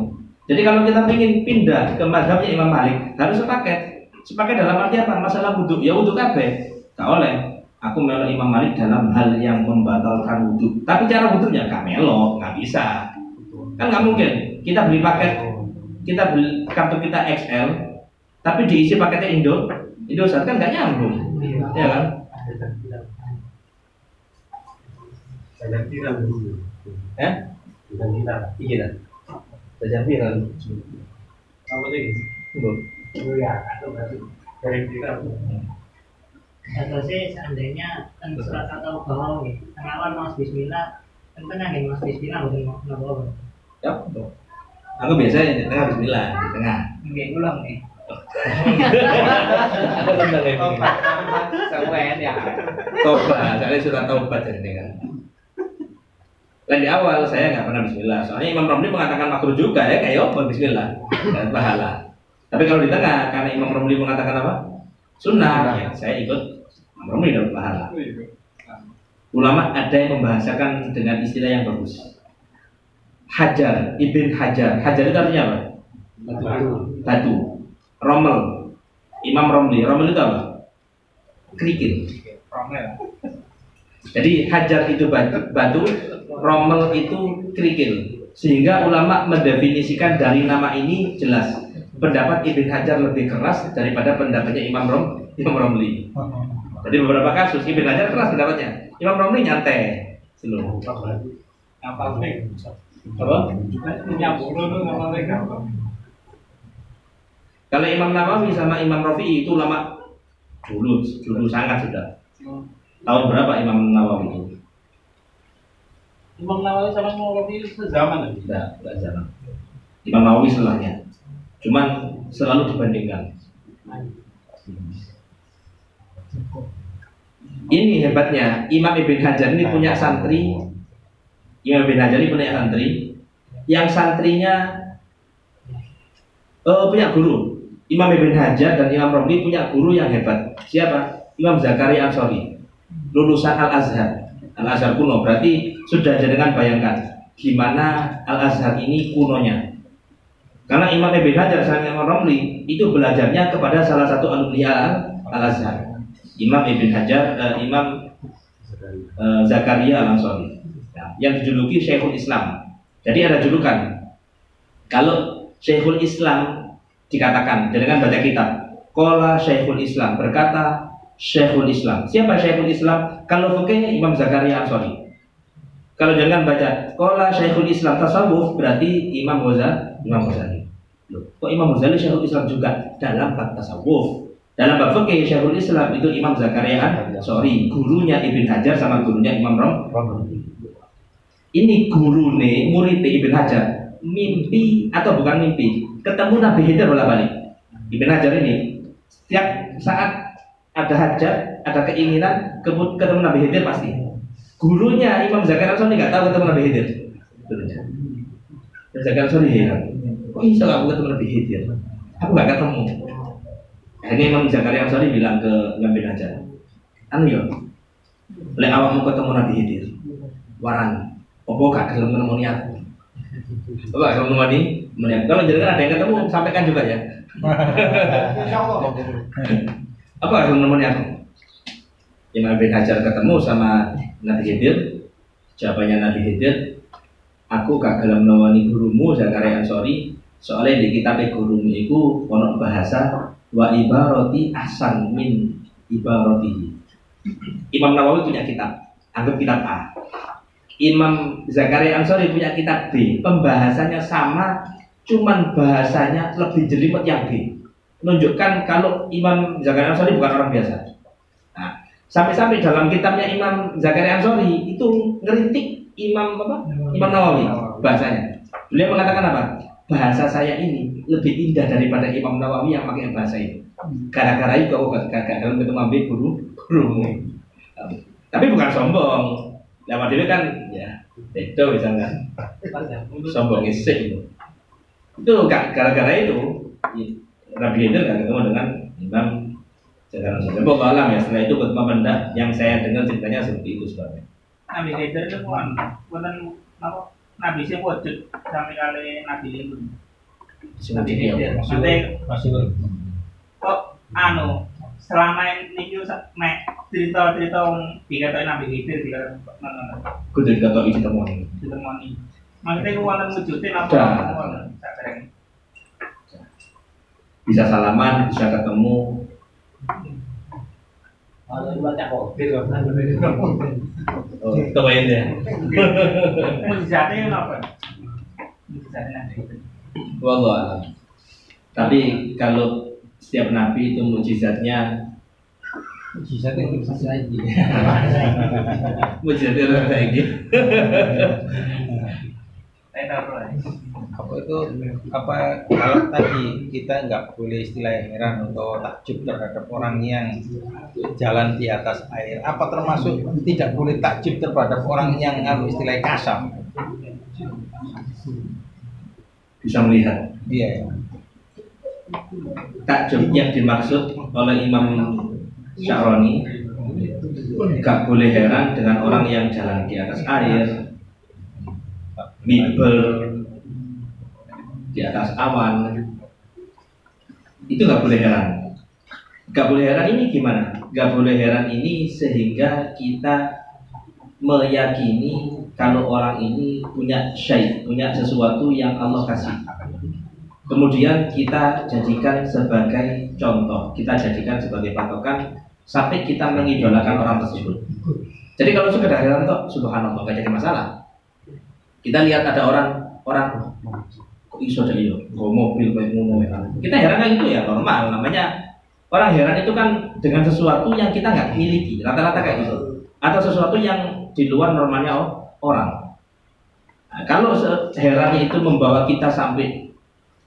Jadi kalau kita ingin pindah ke madhabnya Imam Malik harus sepaket. Sepaket dalam arti apa? Masalah wudhu. Ya wudhu kabeh. Gak oleh aku melok Imam Malik dalam hal yang membatalkan wudhu. Tapi cara wudhunya gak melok nggak bisa. Kan nggak mungkin. Kita beli paket kita beli kartu kita XL tapi diisi paketnya Indo. Indosat kan nggak nyambung. Ya kan Jajan viral dulu. eh Jajan viral. iya jajan viral Apa sih? Oh ya, atau berarti jajan viral. Atau sih seandainya kan surat atau bawah nih, tengah awal mas Bismillah, kan tenang ya mas Bismillah bukan mau nggak ya betul. aku biasanya di tengah Bismillah di tengah Oke, ulang nih. Ada tentang kayak begini Sewen ya. tobat soalnya surat taubat jadi kan dan di awal saya nggak pernah Bismillah. Soalnya Imam Romli mengatakan makruh juga ya kayak apa Bismillah. Dan pahala. Tapi kalau di tengah karena Imam Romli mengatakan apa? Sunnah ya, saya ikut Imam Romli dapat pahala. Ulama ada yang membahasakan dengan istilah yang bagus. Hajar, Ibn Hajar. Hajar itu artinya apa? batu Rommel Imam Romli, Rommel itu apa? kerikil jadi hajar itu batu, batu rommel itu kerikil. Sehingga ulama mendefinisikan dari nama ini jelas. Pendapat Ibn Hajar lebih keras daripada pendapatnya Imam Rom, Imam Romli. Jadi beberapa kasus Ibn Hajar keras pendapatnya. Imam Romli nyantai. Slow. Apa? Apa? Punya bulu tuh apa nih? Kalau Imam Nawawi sama Imam Rafi'i itu ulama dulu, dulu sangat sudah. Tahun berapa Imam Nawawi itu? Imam Nawawi sama Imam Rafi sezaman. Tidak, tidak jarang. Imam Nawawi setelahnya. Cuman selalu dibandingkan. Ini hebatnya, Imam Ibn Hajar ini punya santri. Imam Ibn Hajar ini punya santri. Yang santrinya eh, punya guru. Imam Ibn Hajar dan Imam Romli punya guru yang hebat. Siapa? Imam Zakaria Ansori. Lulusan Al Azhar. Al Azhar kuno. Berarti sudah jangan bayangkan gimana Al Azhar ini kunonya. Karena Imam Ibn Hajar dan Imam Romli itu belajarnya kepada salah satu alumni Al Azhar. Imam Ibn Hajar, eh, Imam eh, Zakaria Al Ansori. Nah, yang dijuluki Syekhul Islam. Jadi ada julukan. Kalau Syekhul Islam dikatakan dengan baca kitab, Kola Syekhul Islam berkata Syekhul Islam. Siapa Syekhul Islam? Kalau fikih Imam Zakaria Ansori. Kalau jangan baca Kola Syekhul Islam tasawuf berarti Imam Ghazali, Imam Ghazali. Kok Imam Ghazali Syekhul Islam juga dalam bab tasawuf? Dalam bab fikih Syekhul Islam itu Imam Zakaria Ansori, gurunya Ibn Hajar sama gurunya Imam Rom. Ini guru nih, murid Ibn Hajar mimpi atau bukan mimpi ketemu Nabi Khidir bolak balik Ibn Hajar ini setiap saat ada hajat ada keinginan ketemu Nabi Khidir pasti. Gurunya Imam Zakaria Ansori nggak tahu ketemu Nabi Khidir. Imam Zakaria Ansori heran. Kok bisa aku ketemu Nabi Khidir? Aku nggak ketemu. Akhirnya Imam Zakaria Ansori bilang ke bin Hajar, anu yo, lek awakmu ketemu Nabi Khidir, waran, opo gak gelem menemani aku? Apa gelem menemani? Melihat. Kalau jenengan ada yang ketemu, sampaikan juga ya. Apa gak gelem menemani aku? Imam bin Hajar ketemu sama Nabi Khidir, jawabannya Nabi Khidir, aku gak gelem menemani gurumu Zakaria Ansori, soalnya di kitab gurumu itu ono bahasa wa ibaroti asan min ibaroti. Imam Nawawi punya kitab, anggap kitab A. Imam Zakaria Ansori punya kitab B, pembahasannya sama, cuman bahasanya lebih jelimet yang B. Menunjukkan kalau Imam Zakaria Ansori bukan orang biasa. Nah, sampai-sampai dalam kitabnya Imam Zakaria Ansori itu ngeritik Imam apa? Imam Nawawi bahasanya. Beliau mengatakan apa? Bahasa saya ini lebih indah daripada Imam Nawawi yang pakai bahasa itu. Gara-gara itu aku gak dalam ketemu ambil guru gurumu. Tapi bukan sombong. Lewat dulu kan ya itu misalnya sombong isik itu. Gara-gara itu Nabi itu gak ketemu dengan Imam Jangan saja. Pokoknya alam ya. Setelah itu ketemu benda yang saya dengar ceritanya seperti itu sebenarnya. Nabi Khidir itu kan bukan apa Nabi sih wujud sampai kali Nabi itu. Nabi Khidir. Maksudnya kok anu selama ini mek cerita-cerita dikatakan Nabi Khidir dikatakan Kudu dikatakan temuan. ditemoni. Maksudnya apa? Bisa salaman, bisa ketemu. Kalau dibaca kopi, Oh, kebayang ya. Mujizatnya apa? Mujizatnya Nabi Khidir. Wallah alam. Tapi kalau setiap nabi itu mujizatnya Mujizat itu bisa lagi. mujizatnya orang kayak gitu. Saya tahu lah. Apa itu apa kalau tadi kita nggak boleh istilah heran atau takjub terhadap orang yang jalan di atas air apa termasuk tidak boleh takjub terhadap orang yang anu istilah kasam Bisa melihat. iya ya. Takjub yang dimaksud oleh Imam Syaroni Gak boleh heran dengan orang yang jalan di atas air Mibel Di atas awan Itu gak boleh heran Gak boleh heran ini gimana? Gak boleh heran ini sehingga kita meyakini kalau orang ini punya syait, punya sesuatu yang Allah kasih. Kemudian kita jadikan sebagai contoh, kita jadikan sebagai patokan sampai kita mengidolakan orang tersebut. Jadi kalau sekedar heran toh, subhanallah gak jadi masalah. Kita lihat ada orang orang kok iso ada iyo, go mobil kayak ngono ya. Kita heran kan itu ya normal, namanya orang heran itu kan dengan sesuatu yang kita nggak miliki, rata-rata kayak gitu. Atau sesuatu yang di luar normalnya orang. Nah, kalau herannya itu membawa kita sampai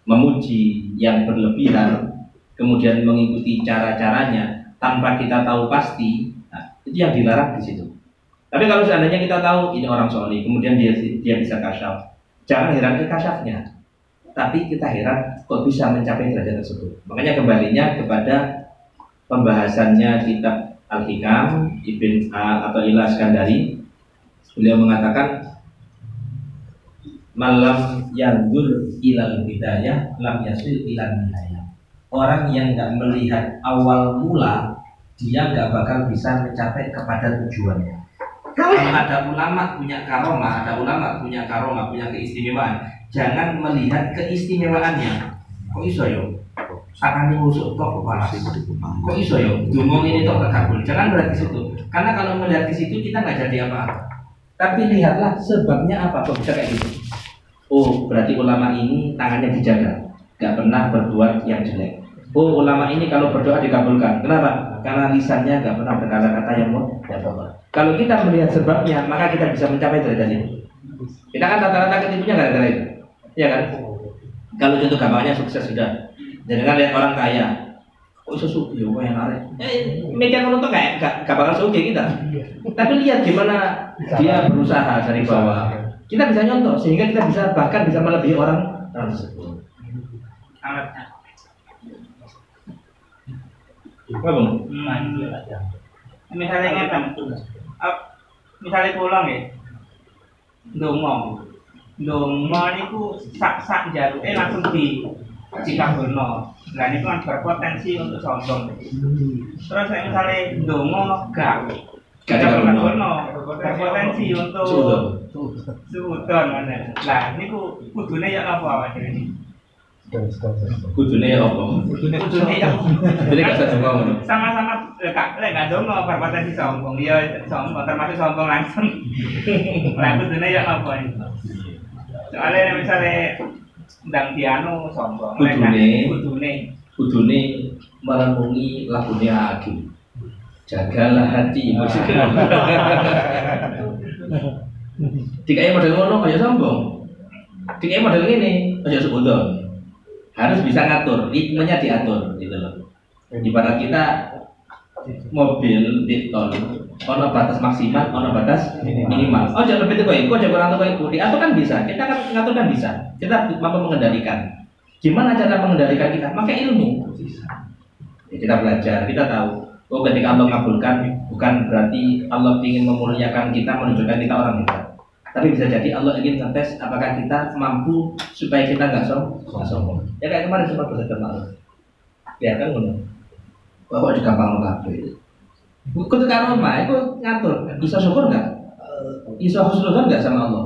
memuji yang berlebihan, kemudian mengikuti cara-caranya tanpa kita tahu pasti, nah, itu yang dilarang di situ. Tapi kalau seandainya kita tahu ini orang soleh, kemudian dia dia bisa kasyaf, jangan heran ke kasyafnya, tapi kita heran kok bisa mencapai derajat tersebut. Makanya kembalinya kepada pembahasannya kitab Al-Hikam Ibn A atau Ilah Skandari beliau mengatakan malam yang dul ilal bidayah lam yasil ilal nihayah. Orang yang nggak melihat awal mula dia nggak bakal bisa mencapai kepada tujuannya kalau ada ulama punya karomah ada ulama punya karomah punya keistimewaan jangan melihat keistimewaannya. Kok iso yo? Akan diusuk kok kepala kok iso yo? Ngomong ini kok terkabul jangan ke situ. Karena kalau melihat ke situ kita nggak jadi apa-apa. Tapi lihatlah sebabnya apa kok bisa kayak gitu. Oh berarti ulama ini tangannya dijaga. Nggak pernah berbuat yang jelek. Oh ulama ini kalau berdoa dikabulkan kenapa karena lisannya nggak pernah berkata-kata yang mau yang Allah kalau kita melihat sebabnya maka kita bisa mencapai derajat itu kita kan rata-rata ketipunya gara-gara itu ya kan kalau contoh gampangnya sukses sudah Jangan lihat orang kaya, kok iso suki ya yang arek. Eh, mikir ngono tuh kayak gak, gak bakal suki kita. Tapi lihat gimana dia berusaha dari bawah. Kita bisa nyontoh sehingga kita bisa bahkan bisa melebihi orang orang tersebut. Alatnya. Apa bang? Hmm. Misalnya ngeten. Misalnya pulang ya. Dongo. Dongo niku sak-sak jaruke langsung di dikabulno. Nah ini kan berpotensi untuk sombong. Terus saya misalnya dongo gak Gak dikabulno. berpotensi untuk Suudon. Suudon mana? Lah ini ku kudune ya apa awak dhewe ini? Kudune ya apa? Kudune ya. Jadi gak usah dongo ngono. Sama-sama eh, kak lek gak dongo berpotensi sombong. Iya sombong termasuk sombong langsung. Lah kudune ya apa ini? Soalnya misalnya ndang piano sombong. Kudune. Kudune. Kudune merenungi lagune Aki. Jagalah hati. Dikai model ngono kaya sombong. Dikai model ngene, aja seudon. Harus bisa ngatur, ritmenya diatur gitu loh. Ibarat kita mobil di tol, ono batas maksimal, ono batas minimal. Oh jangan lebih tuh kok, jangan kurang tuh kok. Diatur kan bisa, kita kan ngatur kan bisa. Kita mampu mengendalikan. Gimana cara mengendalikan kita? Pakai ilmu. Ya, kita belajar, kita tahu. Oh ketika Allah mengabulkan bukan berarti Allah ingin memuliakan kita, menunjukkan kita orang hebat. Tapi bisa jadi Allah ingin ngetes apakah kita mampu supaya kita nggak som- nggak sombong. Ya kayak kemarin sempat bersama Allah. Ya kan ngono. Bahwa di gampang kabeh. Kau tekan rumah, itu ngatur. Bisa syukur nggak? Bisa husnuzon nggak sama Allah?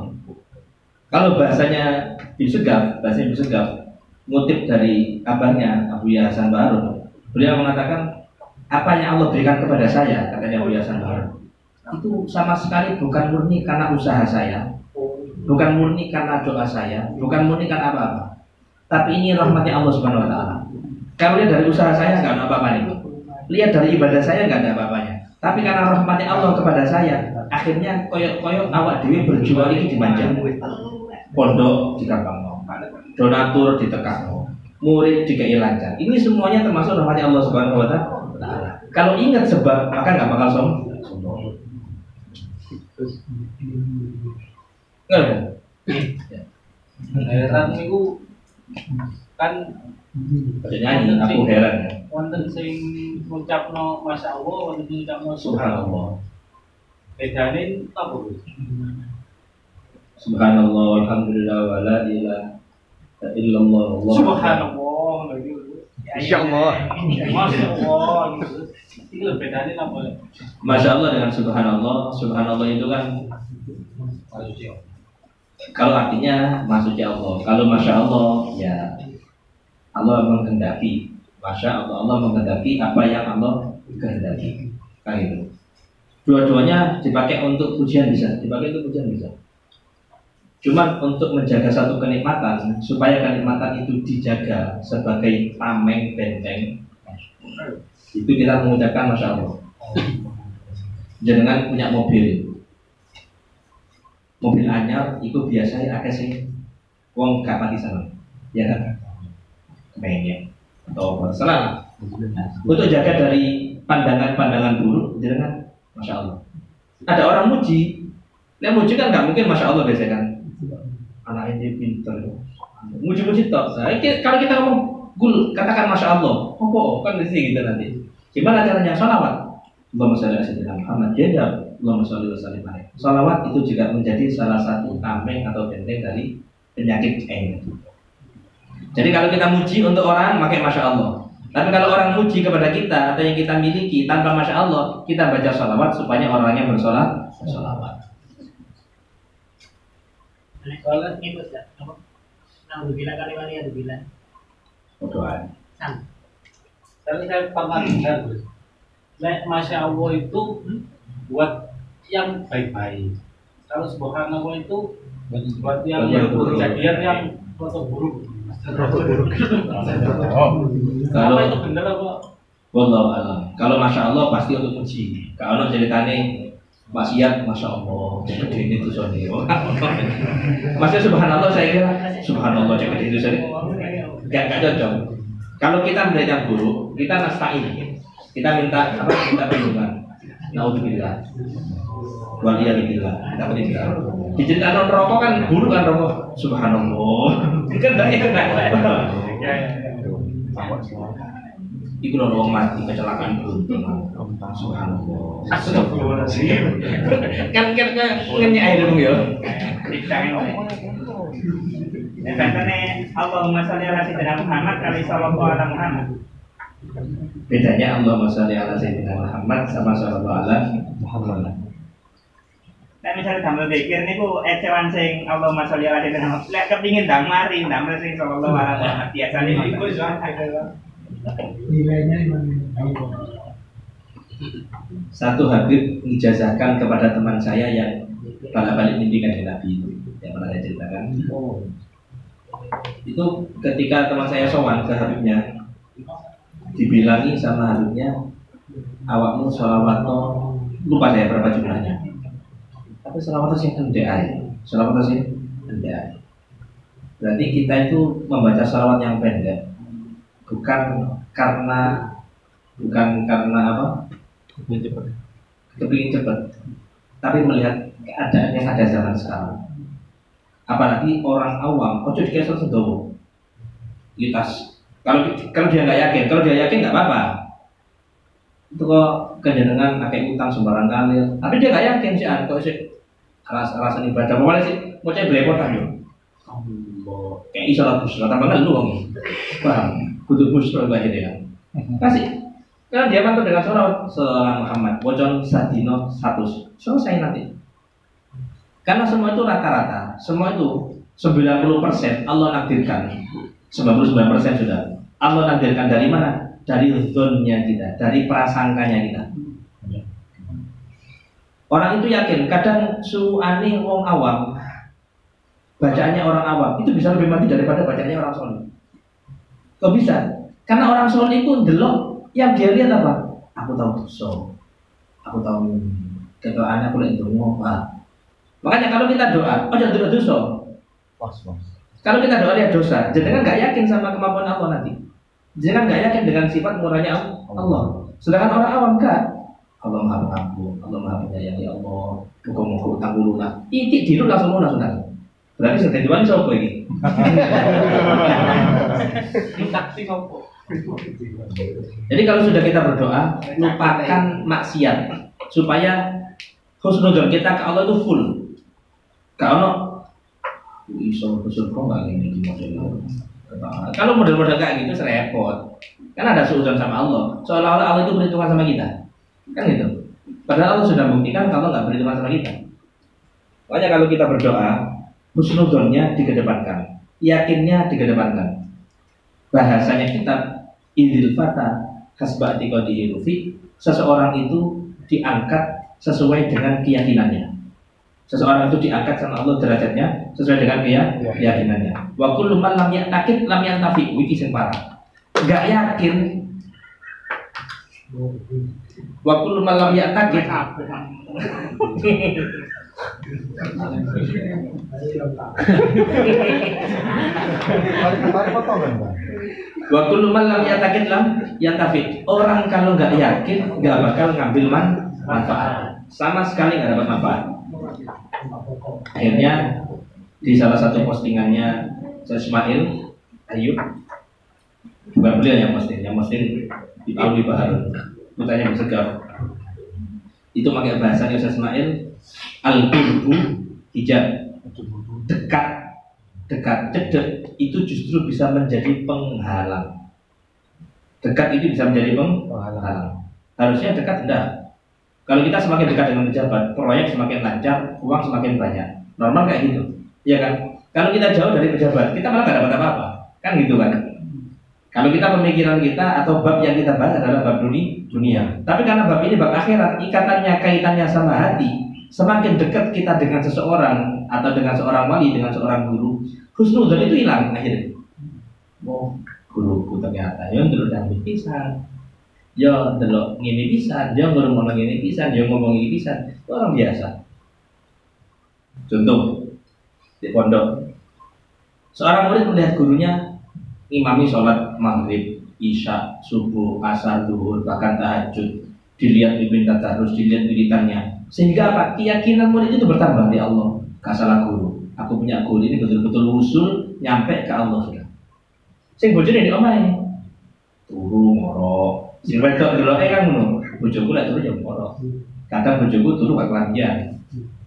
Kalau bahasanya Yusegaf, bahasa Yusegaf, ngutip dari abahnya Abu Yasan Baru, beliau mengatakan apa yang Allah berikan kepada saya, katanya Abu Yasan Baru, itu sama sekali bukan murni karena usaha saya, bukan murni karena doa saya, bukan murni karena apa-apa. Tapi ini rahmatnya Allah Subhanahu Wa Taala. Kalau lihat dari usaha saya nggak ada apa-apa nih. Lihat dari ibadah saya nggak ada apa-apanya. Tapi karena rahmatnya Allah kepada saya, akhirnya koyok-koyok awak dewi berjuang ini dimanja. Pondok dikambang donatur ditekan murid dikai lancar. Ini semuanya termasuk rahmatnya Allah Subhanahu Wa Taala. Kalau ingat sebab, maka nggak bakal som- sombong. Ada. Heran niku kan nyanyi, aku heran ya. wonten sing ngucapno Masya Allah, wonten sing ngucapno Subhanallah. Bedane apa? Subhanallah, alhamdulillah, wa la ilaha illallah. Subhanallah. Masya Allah. Masya Allah. gitu. Masya Allah dengan Subhanallah, Subhanallah itu kan kalau artinya maksudnya Allah, kalau Masya Allah ya Allah menghendaki, Masya Allah Allah menghendaki apa yang Allah kehendaki, kan itu. Dua-duanya dipakai untuk pujian bisa, dipakai untuk pujian bisa. Cuman untuk menjaga satu kenikmatan supaya kenikmatan itu dijaga sebagai tameng benteng itu kita mengucapkan masya Allah. Jangan punya mobil, mobil anyar itu biasanya akeh sing wong gak pati seneng, ya kan? Kepengen atau? Senang. Untuk jaga dari pandangan-pandangan buruk, jangan masya Allah. Ada orang muji, yang muji kan nggak mungkin masya Allah biasanya kan? Anak ini pinter, muji-muji toh. Nah, kalau kita ngomong gul, katakan masya Allah. Oh, oh kan di sini gitu nanti. Gimana caranya sholawat? Allahumma sholli ala sayyidina Muhammad. Dia jawab, Allahumma sholli wa sallim alaihi. Sholawat itu juga menjadi salah satu tameng atau benteng dari penyakit eng. Jadi kalau kita muji untuk orang, pakai masya Allah. Tapi kalau orang muji kepada kita atau yang kita miliki tanpa masya Allah, kita baca sholawat supaya orangnya bersolat. Kalau ngikut ya, apa? Nah, udah bilang kali kali ada bilang. Tapi saya pernah dengar Gus. Nek Masya Allah itu buat yang baik-baik. Kalau Subhanallah itu buat yang Buat yang buruk. kejadian yang foto buruk. Kalau Apa itu benar apa? Wallahu alam. Kalau masya Allah pasti untuk muji. Kalau ceritane maksiat masya Allah cek gede ini tuh soalnya. Maksudnya subhanallah saya kira subhanallah cek gede itu soalnya. Gak gak cocok. Kalau kita melihat yang buruk, kita nasta'in. Kita minta apa? Kita perlindungan. Naudzubillah. Waliyadzubillah. Kita minta. Diceritakan rokok kan buruk kan rokok. Subhanallah. Kan tidak enak. Iku lho wong mati kecelakaan beruntun. Subhanallah. Astagfirullahaladzim. Kan kan kan ngenyek ae dong ya. Tidak Ya, katanya Allahumma sholli ala sayyidina Muhammad kali sallallahu ala Muhammad. Bedanya Allahumma sholli ala sayyidina Muhammad sama sallallahu ala Muhammad. Nah misalnya damel pikir niku ecewan sing Allahumma sholli ala sayyidina Muhammad. Lek kepingin ndang mari damel sing sallallahu ala Muhammad biasane iku iso nilainya Satu Habib mengijazahkan kepada teman saya yang balik-balik mimpi Nabi itu yang pernah saya ceritakan. Itu ketika teman saya sowan ke Habibnya, dibilangi sama Habibnya, awakmu sholawat lupa saya berapa jumlahnya. Tapi sholawat sing endek ae. Sholawat sing endek ae. Berarti kita itu membaca sholawat yang pendek bukan karena bukan karena apa? Kepingin cepat, tapi melihat keadaan yang ada zaman sekarang. Apalagi orang awam, ojo dikasih sedowo. Litas. Kalau kalau dia nggak yakin, kalau dia yakin nggak apa-apa. Itu kok kejenengan pakai utang sembarang kali. Tapi dia nggak yakin sih, ah, kok sih alas alasan ibadah. Mau sih, mau cek belepotan yo. Kayak iso lah busra, tambah lu wong. Paham? Kudu busra bahaya Kasih. Karena dia bantu dengan surah seorang Muhammad, bocor sadino status. Selesai nanti. Karena semua itu rata-rata, semua itu 90% Allah nakdirkan. 99% sudah. Allah nakdirkan dari mana? Dari zonnya kita, dari prasangkanya kita. Orang itu yakin, kadang suani wong awam, bacaannya orang awam itu bisa lebih mati daripada bacaannya orang soleh. Kok bisa? Karena orang soleh itu delok yang dia lihat apa? Aku tahu dosa, aku tahu kedoaan aku lagi ngomong Makanya kalau kita doa, oh jangan doa dosa. Kalau kita doa lihat dosa, jangan nggak yakin sama kemampuan Allah nanti. Jangan nggak yakin dengan sifat murahnya Allah. Sedangkan orang awam enggak. Allah maha pengampun, Allah maha penyayang ya Allah. Hukum-hukum utang lunak. Itik dulu langsung lunas sudah. Berarti sedang diwani sopo ini. Saksi sopo. Jadi kalau sudah kita berdoa, lupakan maksiat supaya husnudon kita ke Allah itu full. Kalau iso bersyukur nggak ini model kalau model-model kayak gitu serepot kan ada seudon sama Allah. Seolah-olah Allah itu berhitungan sama kita. Kan gitu. Padahal Allah sudah buktikan kalau nggak berhitungan sama kita. Makanya kalau kita berdoa husnudonnya dikedepankan yakinnya dikedepankan bahasanya kita idil fata hasbati qadihi seseorang itu diangkat sesuai dengan keyakinannya seseorang itu diangkat sama Allah derajatnya sesuai dengan keyakinannya. Wa kullu man lam yaqin lam yantafi wiki sing parah. Enggak yakin Wa kullu man lam yaqin Wa kullu man lam yaqin lam yantafi. Orang kalau nggak yakin nggak bakal ngambil manfaat. Sama sekali nggak dapat manfaat akhirnya di salah satu postingannya Ismail Ayub bukan beliau yang posting yang posting di Alwi Bahar. Putranya bersegar itu pakai bahasa Ismail al qurbu hijab. Dekat dekat cedek itu justru bisa menjadi penghalang. Dekat itu bisa menjadi penghalang. Harusnya dekat enggak kalau kita semakin dekat dengan pejabat, proyek semakin lancar, uang semakin banyak. Normal kayak gitu, ya kan? Kalau kita jauh dari pejabat, kita malah nggak dapat apa-apa, kan gitu kan? Kalau kita pemikiran kita atau bab yang kita bahas adalah bab dunia, dunia. Tapi karena bab ini bab akhirat, ikatannya kaitannya sama hati. Semakin dekat kita dengan seseorang atau dengan seorang wali, dengan seorang guru, husnuzon itu hilang akhirnya. Oh, guruku ternyata yang dulu dan pisang yo delok ngene pisan, yo ngomong ngene pisan, yo ngomong ngene pisan. Orang biasa. Contoh di pondok. Seorang murid melihat gurunya imami sholat maghrib isya, subuh, asar, duhur, bahkan tahajud, dilihat diminta terus, dilihat wiritannya. Sehingga apa? Keyakinan murid itu bertambah ya Allah. Gak salah guru. Aku punya guru ini betul-betul usul nyampe ke Allah sudah. Sing bojone di omahe. Turu moro. Sing wedok delok eh kan ngono. Bojoku lek turu ya moro. Kadang bojoku turu gak kelambian.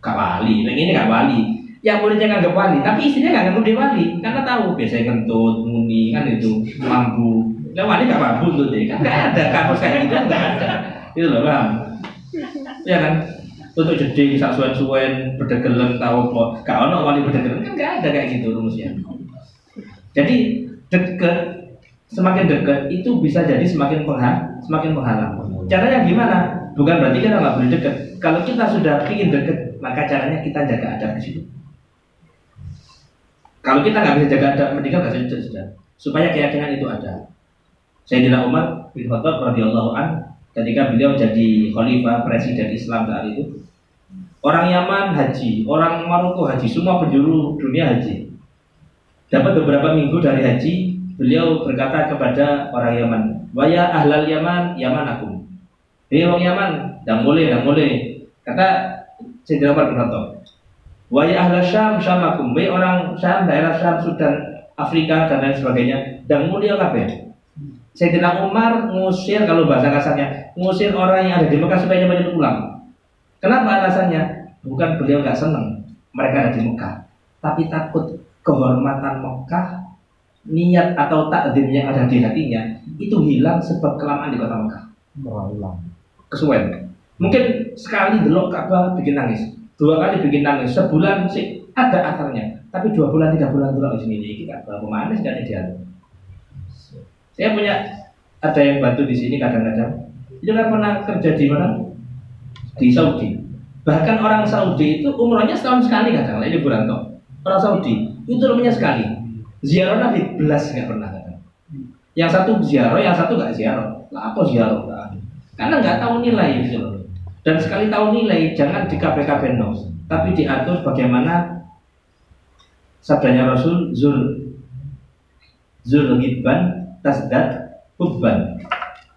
Gak wali. Nek ini gak wali. Yang muridnya nganggap wali, tapi istrinya nggak nganggap dia wali, karena tahu biasanya ngentut, muni, kan itu mampu. Nah wali gak mampu tuh deh, kan nggak ada kampus kayak gitu, nggak ada. Itu loh paham? Ya kan? Untuk jeding, sak suwen-suwen, berdegelem, tahu kok. Gak ono wali berdegelem, kan nggak ada kayak gitu rumusnya. Jadi deket, semakin dekat itu bisa jadi semakin penghalang, semakin penghalang. Caranya gimana? Bukan berarti kita nggak boleh dekat. Kalau kita sudah ingin dekat, maka caranya kita jaga adab di situ. Kalau kita nggak bisa jaga adab, mendingan nggak saja sudah. Supaya keyakinan itu ada. Sayyidina Umar bin Khattab radhiyallahu an ketika beliau jadi khalifah presiden Islam saat itu orang Yaman haji, orang Maroko haji, semua penjuru dunia haji. Dapat beberapa minggu dari haji, beliau berkata kepada orang Yaman, "Waya ahlal Yaman, Yaman aku." Hei orang Yaman, dan boleh, dan boleh. Kata Sayyidina Umar bin Khattab, Wahai ahla Syam, Syamakum, wahai orang Syam, daerah Syam, Sudan, Afrika dan lain sebagainya, dan mulia kabeh. Sayyidina Umar ngusir kalau bahasa kasarnya, ngusir orang yang ada di Mekah supaya banyak pulang. Kenapa alasannya? Bukan beliau nggak senang mereka ada di Mekah, tapi takut kehormatan Mekah, niat atau takdim yang ada di hatinya itu hilang sebab kelamaan di kota Mekah. Kesuwen. Mungkin sekali delok Ka'bah bikin nangis, dua kali bikin nangis, sebulan sih ada akarnya, tapi dua bulan tiga bulan delok di sini ini Ka'bah pemanis kan ideal. Saya punya ada yang bantu di sini kadang-kadang. Itu kan pernah kerja di mana? Di Saudi. Bahkan orang Saudi itu umrohnya setahun sekali kadang. Ini Buranto. Orang Saudi itu umrohnya sekali. Ziarah Nabi belas nggak pernah kadang. Yang satu ziarah, yang satu nggak ziarah. Lah apa ziarah? Karena nggak tahu nilai gitu loh. Dan sekali tahu nilai jangan di KPKP no, tapi diatur bagaimana sabdanya Rasul Zul Zul Hibban tasdat hubban.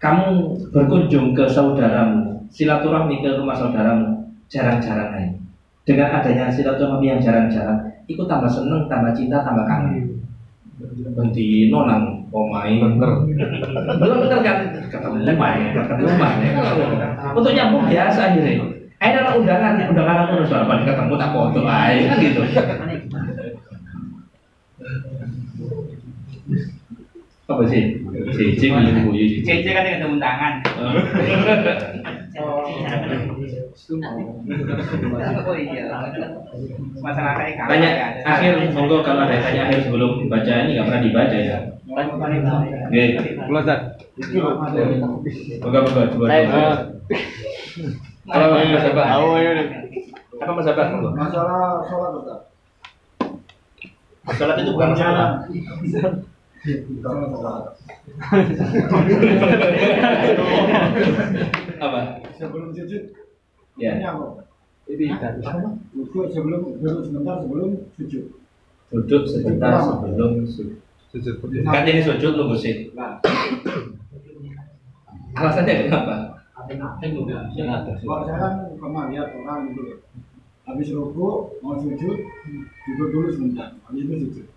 Kamu berkunjung ke saudaramu, silaturahmi ke rumah saudaramu, jarang-jarang aja. Dengan adanya silaturahmi yang jarang-jarang, ikut tambah seneng, tambah cinta, tambah kangen. Berhenti nonang omai bener. Belum bener kan ketemu main, ketemu main. Untuk nyambung biasa akhirnya. Ayo dalam undangan, undangan aku harus apa ketemu tak foto aja kan gitu. Apa sih? Cici buyu. CC kan ada undangan. Oh iya. Masalah kayak kalah Tanya ya. akhir, monggo kalau ada yang tanya akhir sebelum dibaca ini nggak pernah dibaca ya. Oke, Ustaz. monggo monggo coba. Kalau Mas Abah, apa Mas Abah monggo? Masalah sholat Ustaz. Salat itu bukan masalah. Sholat. Apa? Sebelum sujud, Ya, ini apa? Ini Duduk sebelum duduk sebentar sebelum sujud. duduk sebentar sebelum sujud. Kan ini sujud nunggu sih. Nah, Alasannya kenapa? kalau saya kan pernah lihat orang gitu. Habis ruku mau sujud, duduk dulu sebentar. Habis itu sujud.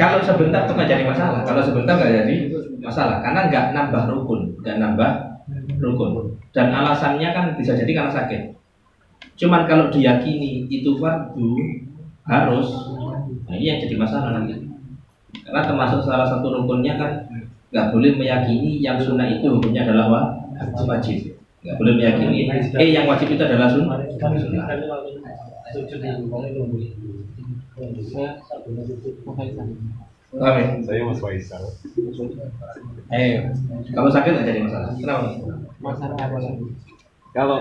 Kalau sebentar tuh nggak jadi masalah. Kalau sebentar nggak jadi masalah karena nggak nambah rukun, nggak nambah rukun. Dan alasannya kan bisa jadi karena sakit. Cuman kalau diyakini itu fardu harus, nah ini yang jadi masalah nanti. Karena termasuk salah satu rukunnya kan nggak boleh meyakini yang sunnah itu hukumnya adalah wa- wajib. Nggak boleh meyakini eh yang wajib itu adalah sunnah. ya? Saya Mas Faisal. Eh, kalau sakit nggak jadi masalah. Kenapa? Kalau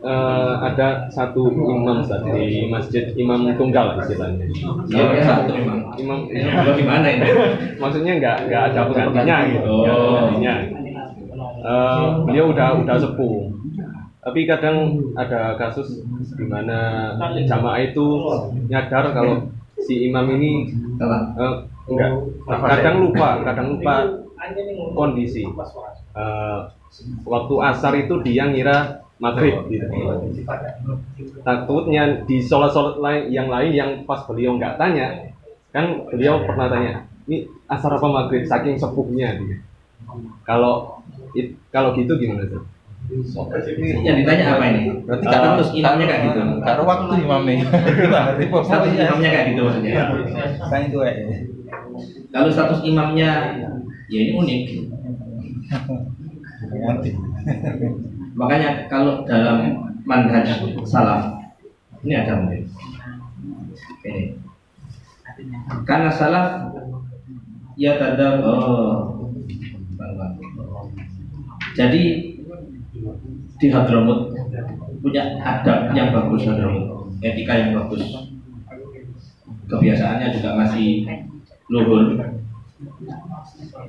eh, ada satu imam Ustaz, di masjid imam tunggal istilahnya. Ya, ya satu memang. Imam Kalau gimana ini? maksudnya nggak nggak ada penggantinya gitu. Oh. Eh, beliau udah udah sepuh. Tapi kadang ada kasus di mana jamaah itu nyadar kalau si imam ini eh, enggak kadang lupa, kadang lupa kondisi. Eh, waktu asar itu dia ngira maghrib gitu. Takutnya di sholat-sholat lain yang lain yang pas beliau nggak tanya, kan beliau pernah tanya, ini asar apa maghrib saking sepuhnya dia. Kalau it- kalau gitu gimana tuh? Yang ditanya apa ini? Berarti kata Eh, terus imamnya kayak gitu. Karo waktu imamnya. Status imamnya kayak gitu maksudnya. Kan itu eh. Kalau status imamnya ya ini unik. Makanya kalau dalam manhaj salaf ini ada mungkin. Ini. Karena salaf ya tanda oh. Jadi di Hadramut punya adab yang bagus Hadramut, etika yang bagus. Kebiasaannya juga masih luhur.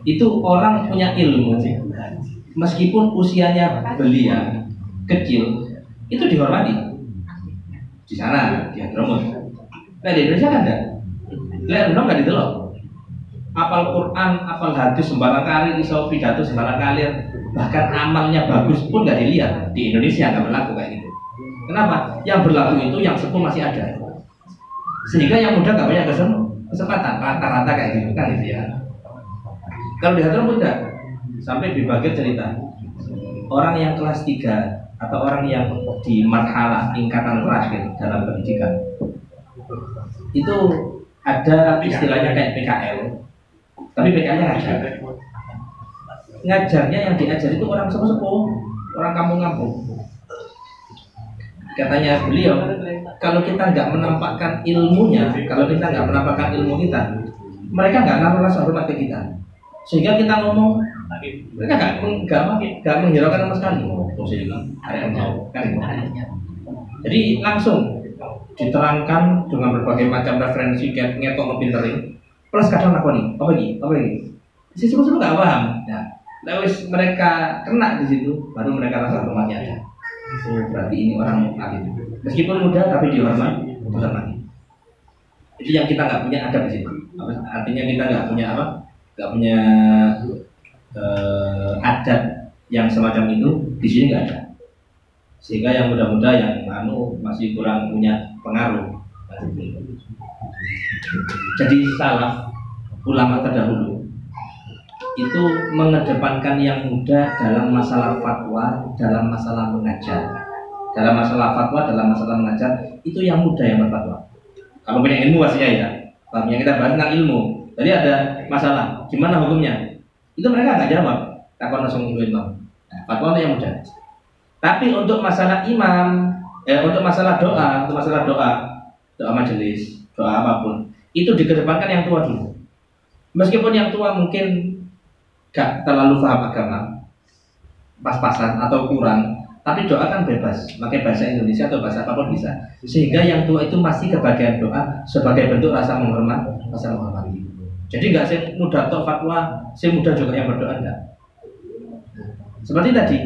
Itu orang punya ilmu meskipun usianya belia kecil itu dihormati di sana di Hadramut. Nah di Indonesia kan enggak. Lihat dong nggak ditelok. Apal Quran, apal hadis sembarang kali, iso pidato sembarang kali, bahkan amalnya bagus pun nggak dilihat di Indonesia nggak berlaku kayak gitu. Kenapa? Yang berlaku itu yang sepuh masih ada. Sehingga yang muda nggak banyak kesem- kesempatan, rata-rata kayak gitu kan gitu ya. Kalau di enggak, sampai dibagian cerita orang yang kelas 3 atau orang yang di marhalah tingkatan terakhir dalam pendidikan itu ada istilahnya kayak PKL tapi PKL ngajar ngajarnya yang diajar itu orang sepuh-sepuh orang kampung-kampung. Katanya beliau kalau kita nggak menampakkan ilmunya kalau kita nggak menampakkan ilmu kita mereka nggak naruh rasa hormat kita. Sehingga kita ngomong mereka nggak nggak nggak menghiraukan sama sekali. Jadi langsung diterangkan dengan berbagai macam referensi kayak ngetok ngepinterin plus kadang nih apa lagi? Apa lagi? Si semua semua nggak paham. Nah lewis mereka kena di situ baru mereka rasa hormatnya ada. Oh berarti ini orang alim meskipun muda tapi dihormat dihormati. Itu yang kita nggak punya ada di situ. Artinya kita nggak punya apa? Nggak punya eh, adat yang semacam itu di sini nggak ada. Sehingga yang muda-muda yang anu masih kurang punya pengaruh. Jadi salaf ulama terdahulu itu mengedepankan yang muda dalam masalah fatwa dalam masalah mengajar. Dalam masalah fatwa dalam masalah mengajar itu yang muda yang berfatwa. Kalau punya ilmu pastinya ya. Yang kita bahas tentang ilmu. Jadi ada masalah. Gimana hukumnya? Itu mereka nggak jawab. Takon langsung ilmu nah, fatwa itu yang muda. Tapi untuk masalah imam eh, untuk masalah doa untuk masalah doa doa majelis doa apa pun itu dikedepankan yang tua dulu. Meskipun yang tua mungkin gak terlalu paham agama. Pas-pasan atau kurang. Tapi doa kan bebas. Pakai bahasa Indonesia atau bahasa apa pun bisa. Sehingga yang tua itu masih kebagian doa sebagai bentuk rasa menghormat rasa menghormati. Jadi nggak saya muda atau fatwa saya muda juga yang berdoa enggak? Seperti tadi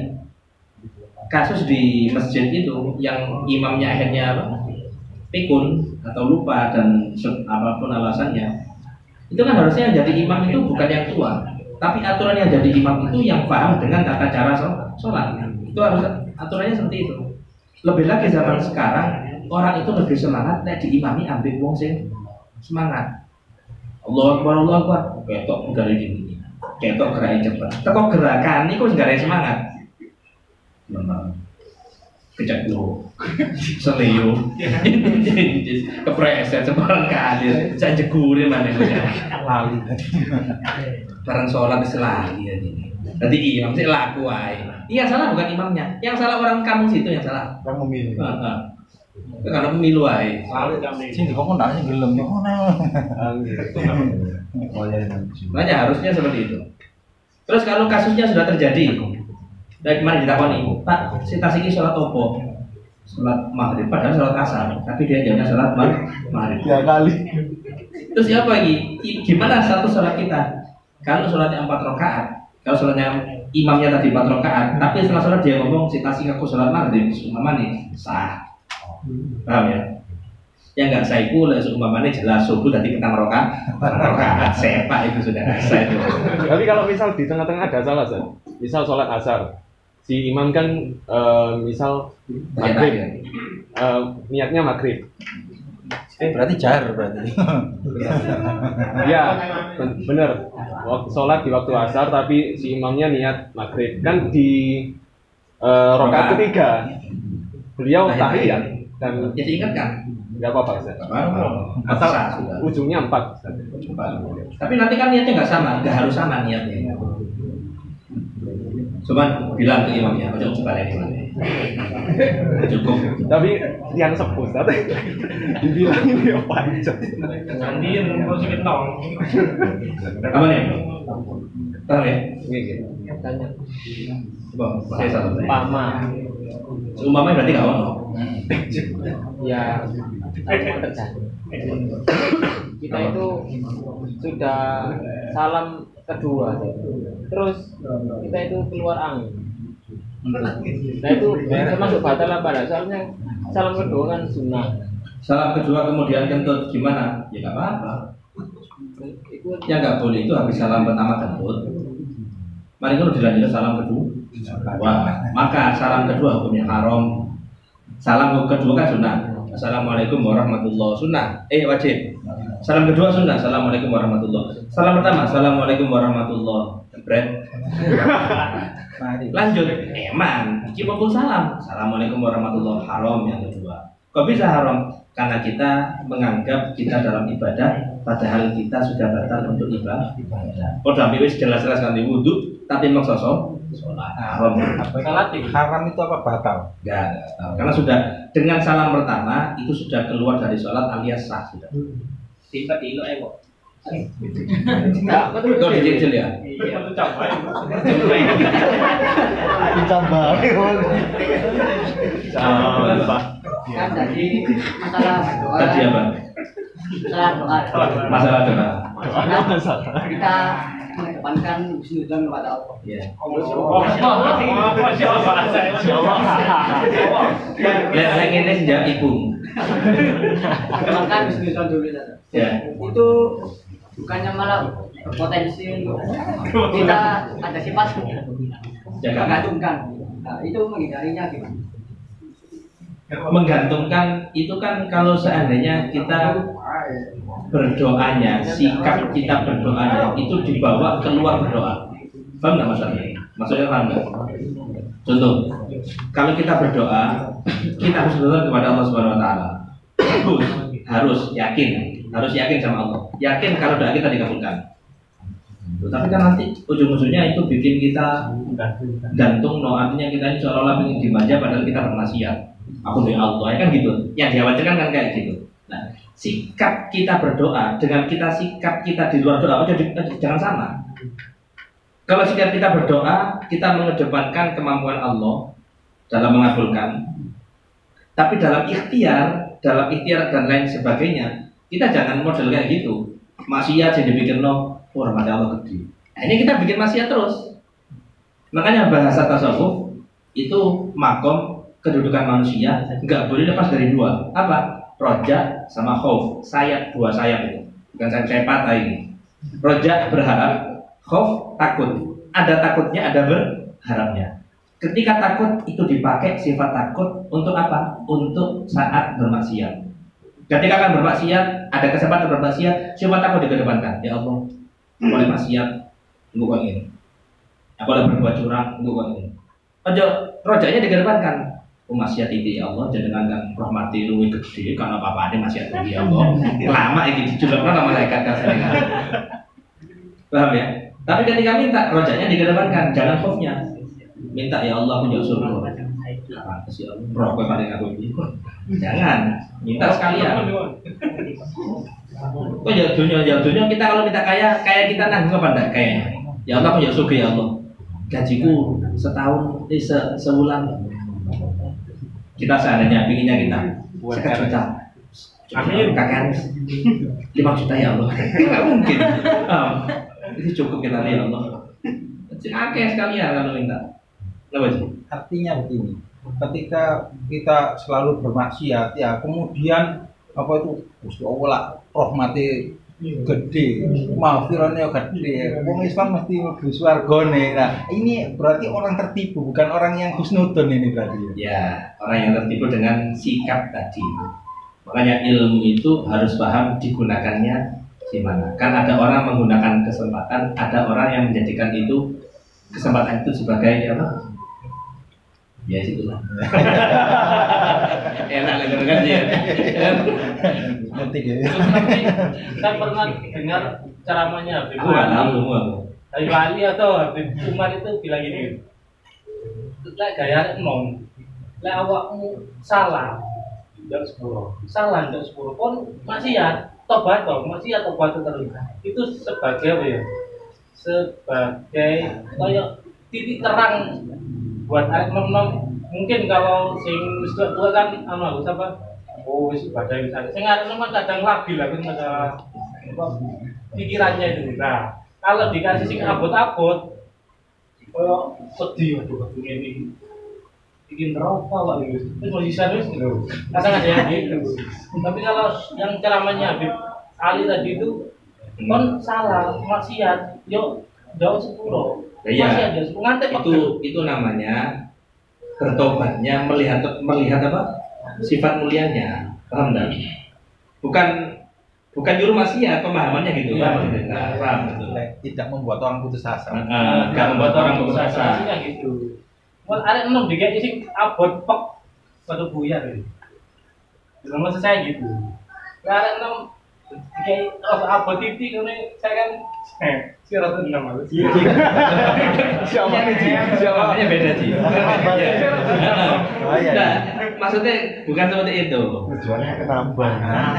kasus di masjid itu yang imamnya akhirnya apa? pikun atau lupa dan apa pun alasannya itu kan harusnya yang jadi imam itu bukan yang tua tapi aturan yang jadi imam itu yang paham dengan tata cara shol- sholat. Itu harus aturannya seperti itu. Lebih lagi zaman sekarang orang itu lebih semangat nek diimami ambil wong sing semangat. Allah Akbar Allah Akbar. Ketok dari gini ketok geraknya cepat. Teko gerakan ini kok nggak ada semangat. Memang. Kecak dulu seliu kepreset sembarang kali saya jegurin mana Lali. bareng sholat lali ya ini. Jadi imam sih laku ae. Iya salah bukan imamnya. Yang salah orang kampung situ yang salah. Kamu memilih. Heeh. Itu Karena pemilu ae. Sini kok nggak sih gelem kok Oh ya. Makanya harusnya seperti itu. Terus kalau kasusnya sudah terjadi, dari kemarin ditakoni, Pak, si tas ini sholat opo? Sholat maghrib, padahal sholat asar, tapi dia jawabnya sholat mag- maghrib. Tiga kali. Terus siapa lagi? Gimana satu sholat kita? Kalau sholatnya empat rakaat, kalau sholatnya imamnya tadi empat rakaat, tapi setelah sholat dia ngomong citasi aku sholat maghrib, umpamanya sah. Paham ya? Yang nggak sah itu lah umpamanya jelas subuh tadi petang rakaat, rakaat sepak itu sudah sah itu. Tapi kalau misal di tengah-tengah ada salah, Ustaz. misal sholat asar, si imam kan eh, misal maghrib, eh, niatnya maghrib. Berarti jar berarti. Ya, ben- bener. Waktu sholat di waktu asar, tapi si imamnya niat maghrib. Kan di eh, rokaat ketiga, beliau Tahiyat. dan Jadi ingat kan? nggak apa-apa, Ustaz. Atau Asal ujungnya empat. Ustaz. Tapi nanti kan niatnya nggak sama, nggak harus sama niatnya. Cuman bilang ke imamnya, ojo coba ini. Cukup. Tapi yang sepuh, Ustaz. dibilangin dia panjang. Nanti yang mau sakit nol. Apa nih? Tahu ya? Iya, iya. Coba, saya satu. Pama Umpamanya berarti nggak ono. ya terjadi. Kita itu sudah salam kedua, terus kita itu keluar angin. Nah itu termasuk batal apa enggak? Soalnya salam kedua kan sunnah. Salam kedua kemudian kentut gimana? Ya nggak apa-apa. Yang nggak boleh itu habis salam pertama kentut. Mari kalau dilanjut salam kedua. Wah, maka salam kedua hukumnya haram. Salam kedua kan sunnah. Assalamualaikum warahmatullahi sunnah. Eh wajib. Salam kedua sunnah. Assalamualaikum warahmatullahi. Salam pertama. Assalamualaikum warahmatullahi. Mari. Lanjut. Emang. Iki mau salam. Assalamualaikum warahmatullahi haram yang kedua. Kok bisa haram? Karena kita menganggap kita dalam ibadah, padahal kita sudah batal untuk ibadah. Oh, dalam wis jelas-jelas kan wudhu, tapi mau sosok sholat haram. Salat haram itu apa batal? Enggak, tahu. Karena sudah dengan salam pertama itu sudah keluar dari sholat alias sah sudah. Tiba di betul. Kau dicicil ya? Iya. Coba. kan tadi masalah doa Tadi apa? masalah doa Masalah doa. Karena kita mengedepankan husnuzon kepada Allah Iya. Masya Allah. Masya Allah. Lihat yang ini sejak ibu. Dulu Tata. Ya. itu bukannya malah untuk kita ada sifat Jangan. menggantungkan nah, itu menghindarinya gimana Menggantungkan itu kan kalau seandainya kita berdoanya, sikap kita berdoanya itu dibawa keluar berdoa. Paham nggak maksudnya? Maksudnya paham nggak? Contoh, kalau kita berdoa, kita harus berdoa kepada Allah Subhanahu Wa Taala. Harus, harus yakin, harus yakin sama Allah. Yakin kalau doa kita dikabulkan. Tapi kan nanti ujung-ujungnya itu bikin kita gantung, no artinya kita ini seolah-olah ingin dimanja padahal kita bermaksiat. Aku doa Allah, ya kan gitu. Yang dikhawatirkan kan kayak gitu. Nah, sikap kita berdoa dengan kita sikap kita di luar doa, oh, jadi jangan sama. Kalau sikap kita berdoa, kita mengedepankan kemampuan Allah dalam mengabulkan. Tapi dalam ikhtiar, dalam ikhtiar dan lain sebagainya, kita jangan model kayak gitu. Maksiat jadi bikin no, oh rahmat Allah gede. Nah, ini kita bikin maksiat terus. Makanya bahasa tasawuf itu makom kedudukan manusia nggak boleh lepas dari dua. Apa? Roja sama khauf. Sayap dua sayap itu. Bukan sayap sayap patah ini. Roja berharap, khauf takut. Ada takutnya, ada berharapnya. Ketika takut itu dipakai sifat takut untuk apa? Untuk saat bermaksiat. Ketika akan bermaksiat, ada kesempatan bermaksiat, sifat takut dikedepankan. Ya Allah, aku boleh maksiat, tunggu kau ini. Aku boleh berbuat curang, tunggu kau ini. Ojo, rojanya dikedepankan. Maksiat itu ya Allah, jangan kan rahmati luwih gede karena apa ada maksiat itu ya Allah. Lama ini dijulurkan sama malaikat kasih Paham ya? Tapi ketika minta, rojanya dikedepankan, jangan khofnya. Minta ya Allah punya. Apa sih Allah? Paling aku ini. Jangan, minta sekalian. Oh ya dunia, ya dunia kita kalau minta kaya, kaya kita nanggung apa enggak kayaknya? Ya Allah punya surga ya Allah. Gajiku setahun, eh, se sebulan. Kita seandainya pinginnya kita sekian juta. Amin. Kakek lima juta ya Allah. Enggak mungkin. itu cukup kita nih ya Allah. Sing akeh sekalian kalau minta. Kenapa sih? artinya begini ketika kita selalu bermaksiat ya kemudian apa itu Gusti Allah lah rahmati gede maafirane gede wong Islam mesti mlebu swargane nah ini berarti orang tertipu bukan orang yang husnudon ini berarti ya Ya, orang yang tertipu dengan sikap tadi. Makanya ilmu itu harus paham digunakannya gimana. Kan ada orang menggunakan kesempatan, ada orang yang menjadikan itu kesempatan itu sebagai apa? Ya situlah. Enak lah kan ya. nanti dia saya pernah dengar ceramahnya Habib semua. Habib Ali atau Habib Umar itu bilang gini. Lek gaya nom, lek awakmu salah, jam sepuluh, salah jam sepuluh pun masih ya tobat toh, masih ya tobat terus. Itu sebagai apa ya? Sebagai kayak titik terang buat nom nom. Mungkin kalau sing wis tua kan anu apa? Oh, wis ibadah wis ada. Sing nom kan kadang labil lah kan masalah pikirannya itu. Nah, kalau dikasih sing abot-abot, kayak sedih aduh ini bikin rokok lah gitu itu masih serius gitu kadang ada yang gitu tapi kalau yang ceramahnya Habib Ali tadi itu kon salah maksiat yo jauh sepuluh iya. maksiat jauh sepuluh ngantek Itu itu namanya bertobatnya melihat melihat apa? Sifat mulianya. Paham enggak? Bukan bukan nyuruh maksiat, pemahamannya gitu Iya. kan. Nah, paham tidak membuat orang putus asa Nah, gak membuat orang putus asa. Gitu Wah, ada enam dikasih sing abot pok pada buyar. Belum maksud saya gitu. Lah ada enam kayak oh, abot titik ini saya kan eh si rata enam aku. Siapa nih Ji? Siapa? Namanya beda sih. Oh, iya. Nah, maksudnya bukan seperti itu. Tujuannya kenambah.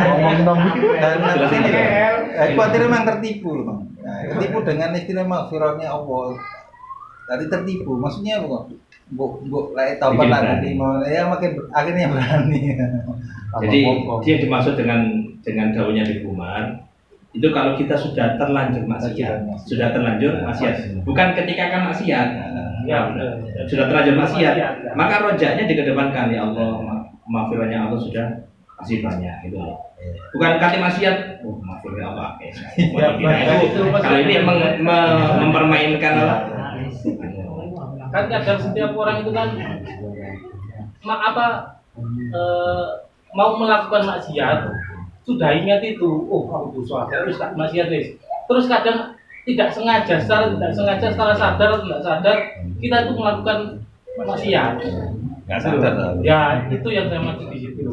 ngomong nom dan Jelas ini, khawatir memang tertipu loh Bang. Nah, tertipu dengan istilah maghfirahnya Allah tadi tertipu maksudnya apa bu bu lah tahu Bikin lah berani. tadi mau ya makin akhirnya berani. Jadi dia dimaksud dengan dengan daunnya di Umar itu kalau kita sudah terlanjur maksiat, sudah terlanjur maksiat, bukan ketika kan maksiat, Ya, sudah terlanjur maksiat, maka rojaknya dikedepankan. Ya Allah, ma- maghfirahnya Allah sudah masih banyak gitu loh. Bukan kata maksiat, oh maghfirahnya Allah. Ya, Nah, itu kalau ini mempermainkan apa? Kan kadang setiap orang itu kan ma apa eh, mau melakukan maksiat sudah ingat itu oh aku dosa terus tak maksiat wis. Terus kadang tidak sengaja secara tidak sengaja secara sadar atau tidak sadar kita itu melakukan maksiat. Nggak sadar ya itu yang saya maksud di situ.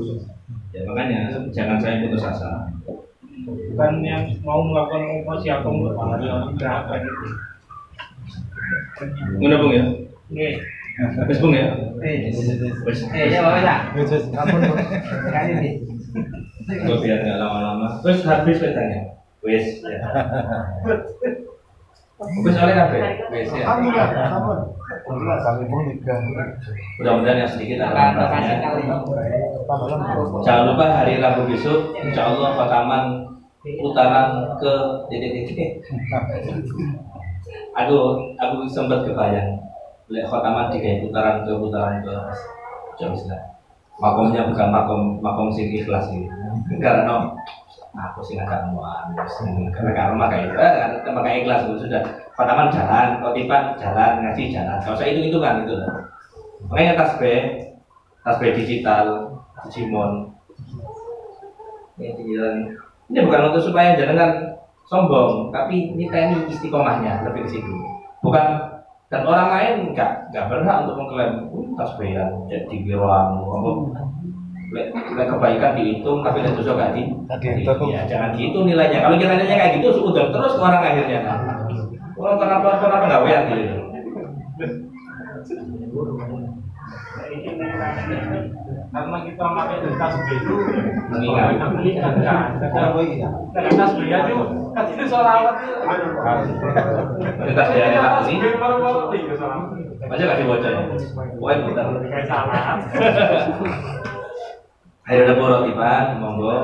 Ya, makanya jangan saya putus asa. bukan yang mau melakukan maksiat atau enggak kayak gitu Ngono Bung ya? Oke. Wis Bung ya? Wis. Eh, ya Bapak ya. Kamu kali ini. Gue biar nggak lama-lama. Terus habis petanya. Wis. Ya. Wis oleh apa? Wis ya. Kami pun juga. Mudah-mudahan yang sedikit akan. Jangan lupa hari Rabu besok, insya Allah Fataman putaran ke titik-titik. Aku aku sempat kebayang lihat Fataman tiga putaran ke putaran ke jauh lah. Makomnya bukan makom makom sing ikhlas sih. Karena aku sih nggak mau karena karena kayak itu, kayak ikhlas itu sudah. Fataman jalan, kotipan jalan, ngaji jalan. Kalau saya itu itu kan itu. Makanya tasbih, tasbih digital, Digimon. Ini. Ini bukan untuk supaya jangan sombong, tapi ini teknik istiqomahnya lebih ke situ. Bukan dan orang lain nggak nggak berhak untuk mengklaim uh, tasbihan jadi kiroan apa? Lek lek kebaikan dihitung tapi lek dosa gak di ya jangan gitu nilainya. Kalau kita nilainya kayak gitu sudah terus orang akhirnya. Orang orang orang orang penggawean gitu karena kita pakai tasbih itu Mengingat. mengingatkan dengan tasbih itu kan itu sholawat itu Ini tasbih yang enak ini. baru-baru tiga sholawat aja gak dibaca ya? Pokoknya putar kayak salah akhirnya ada borot tiba monggo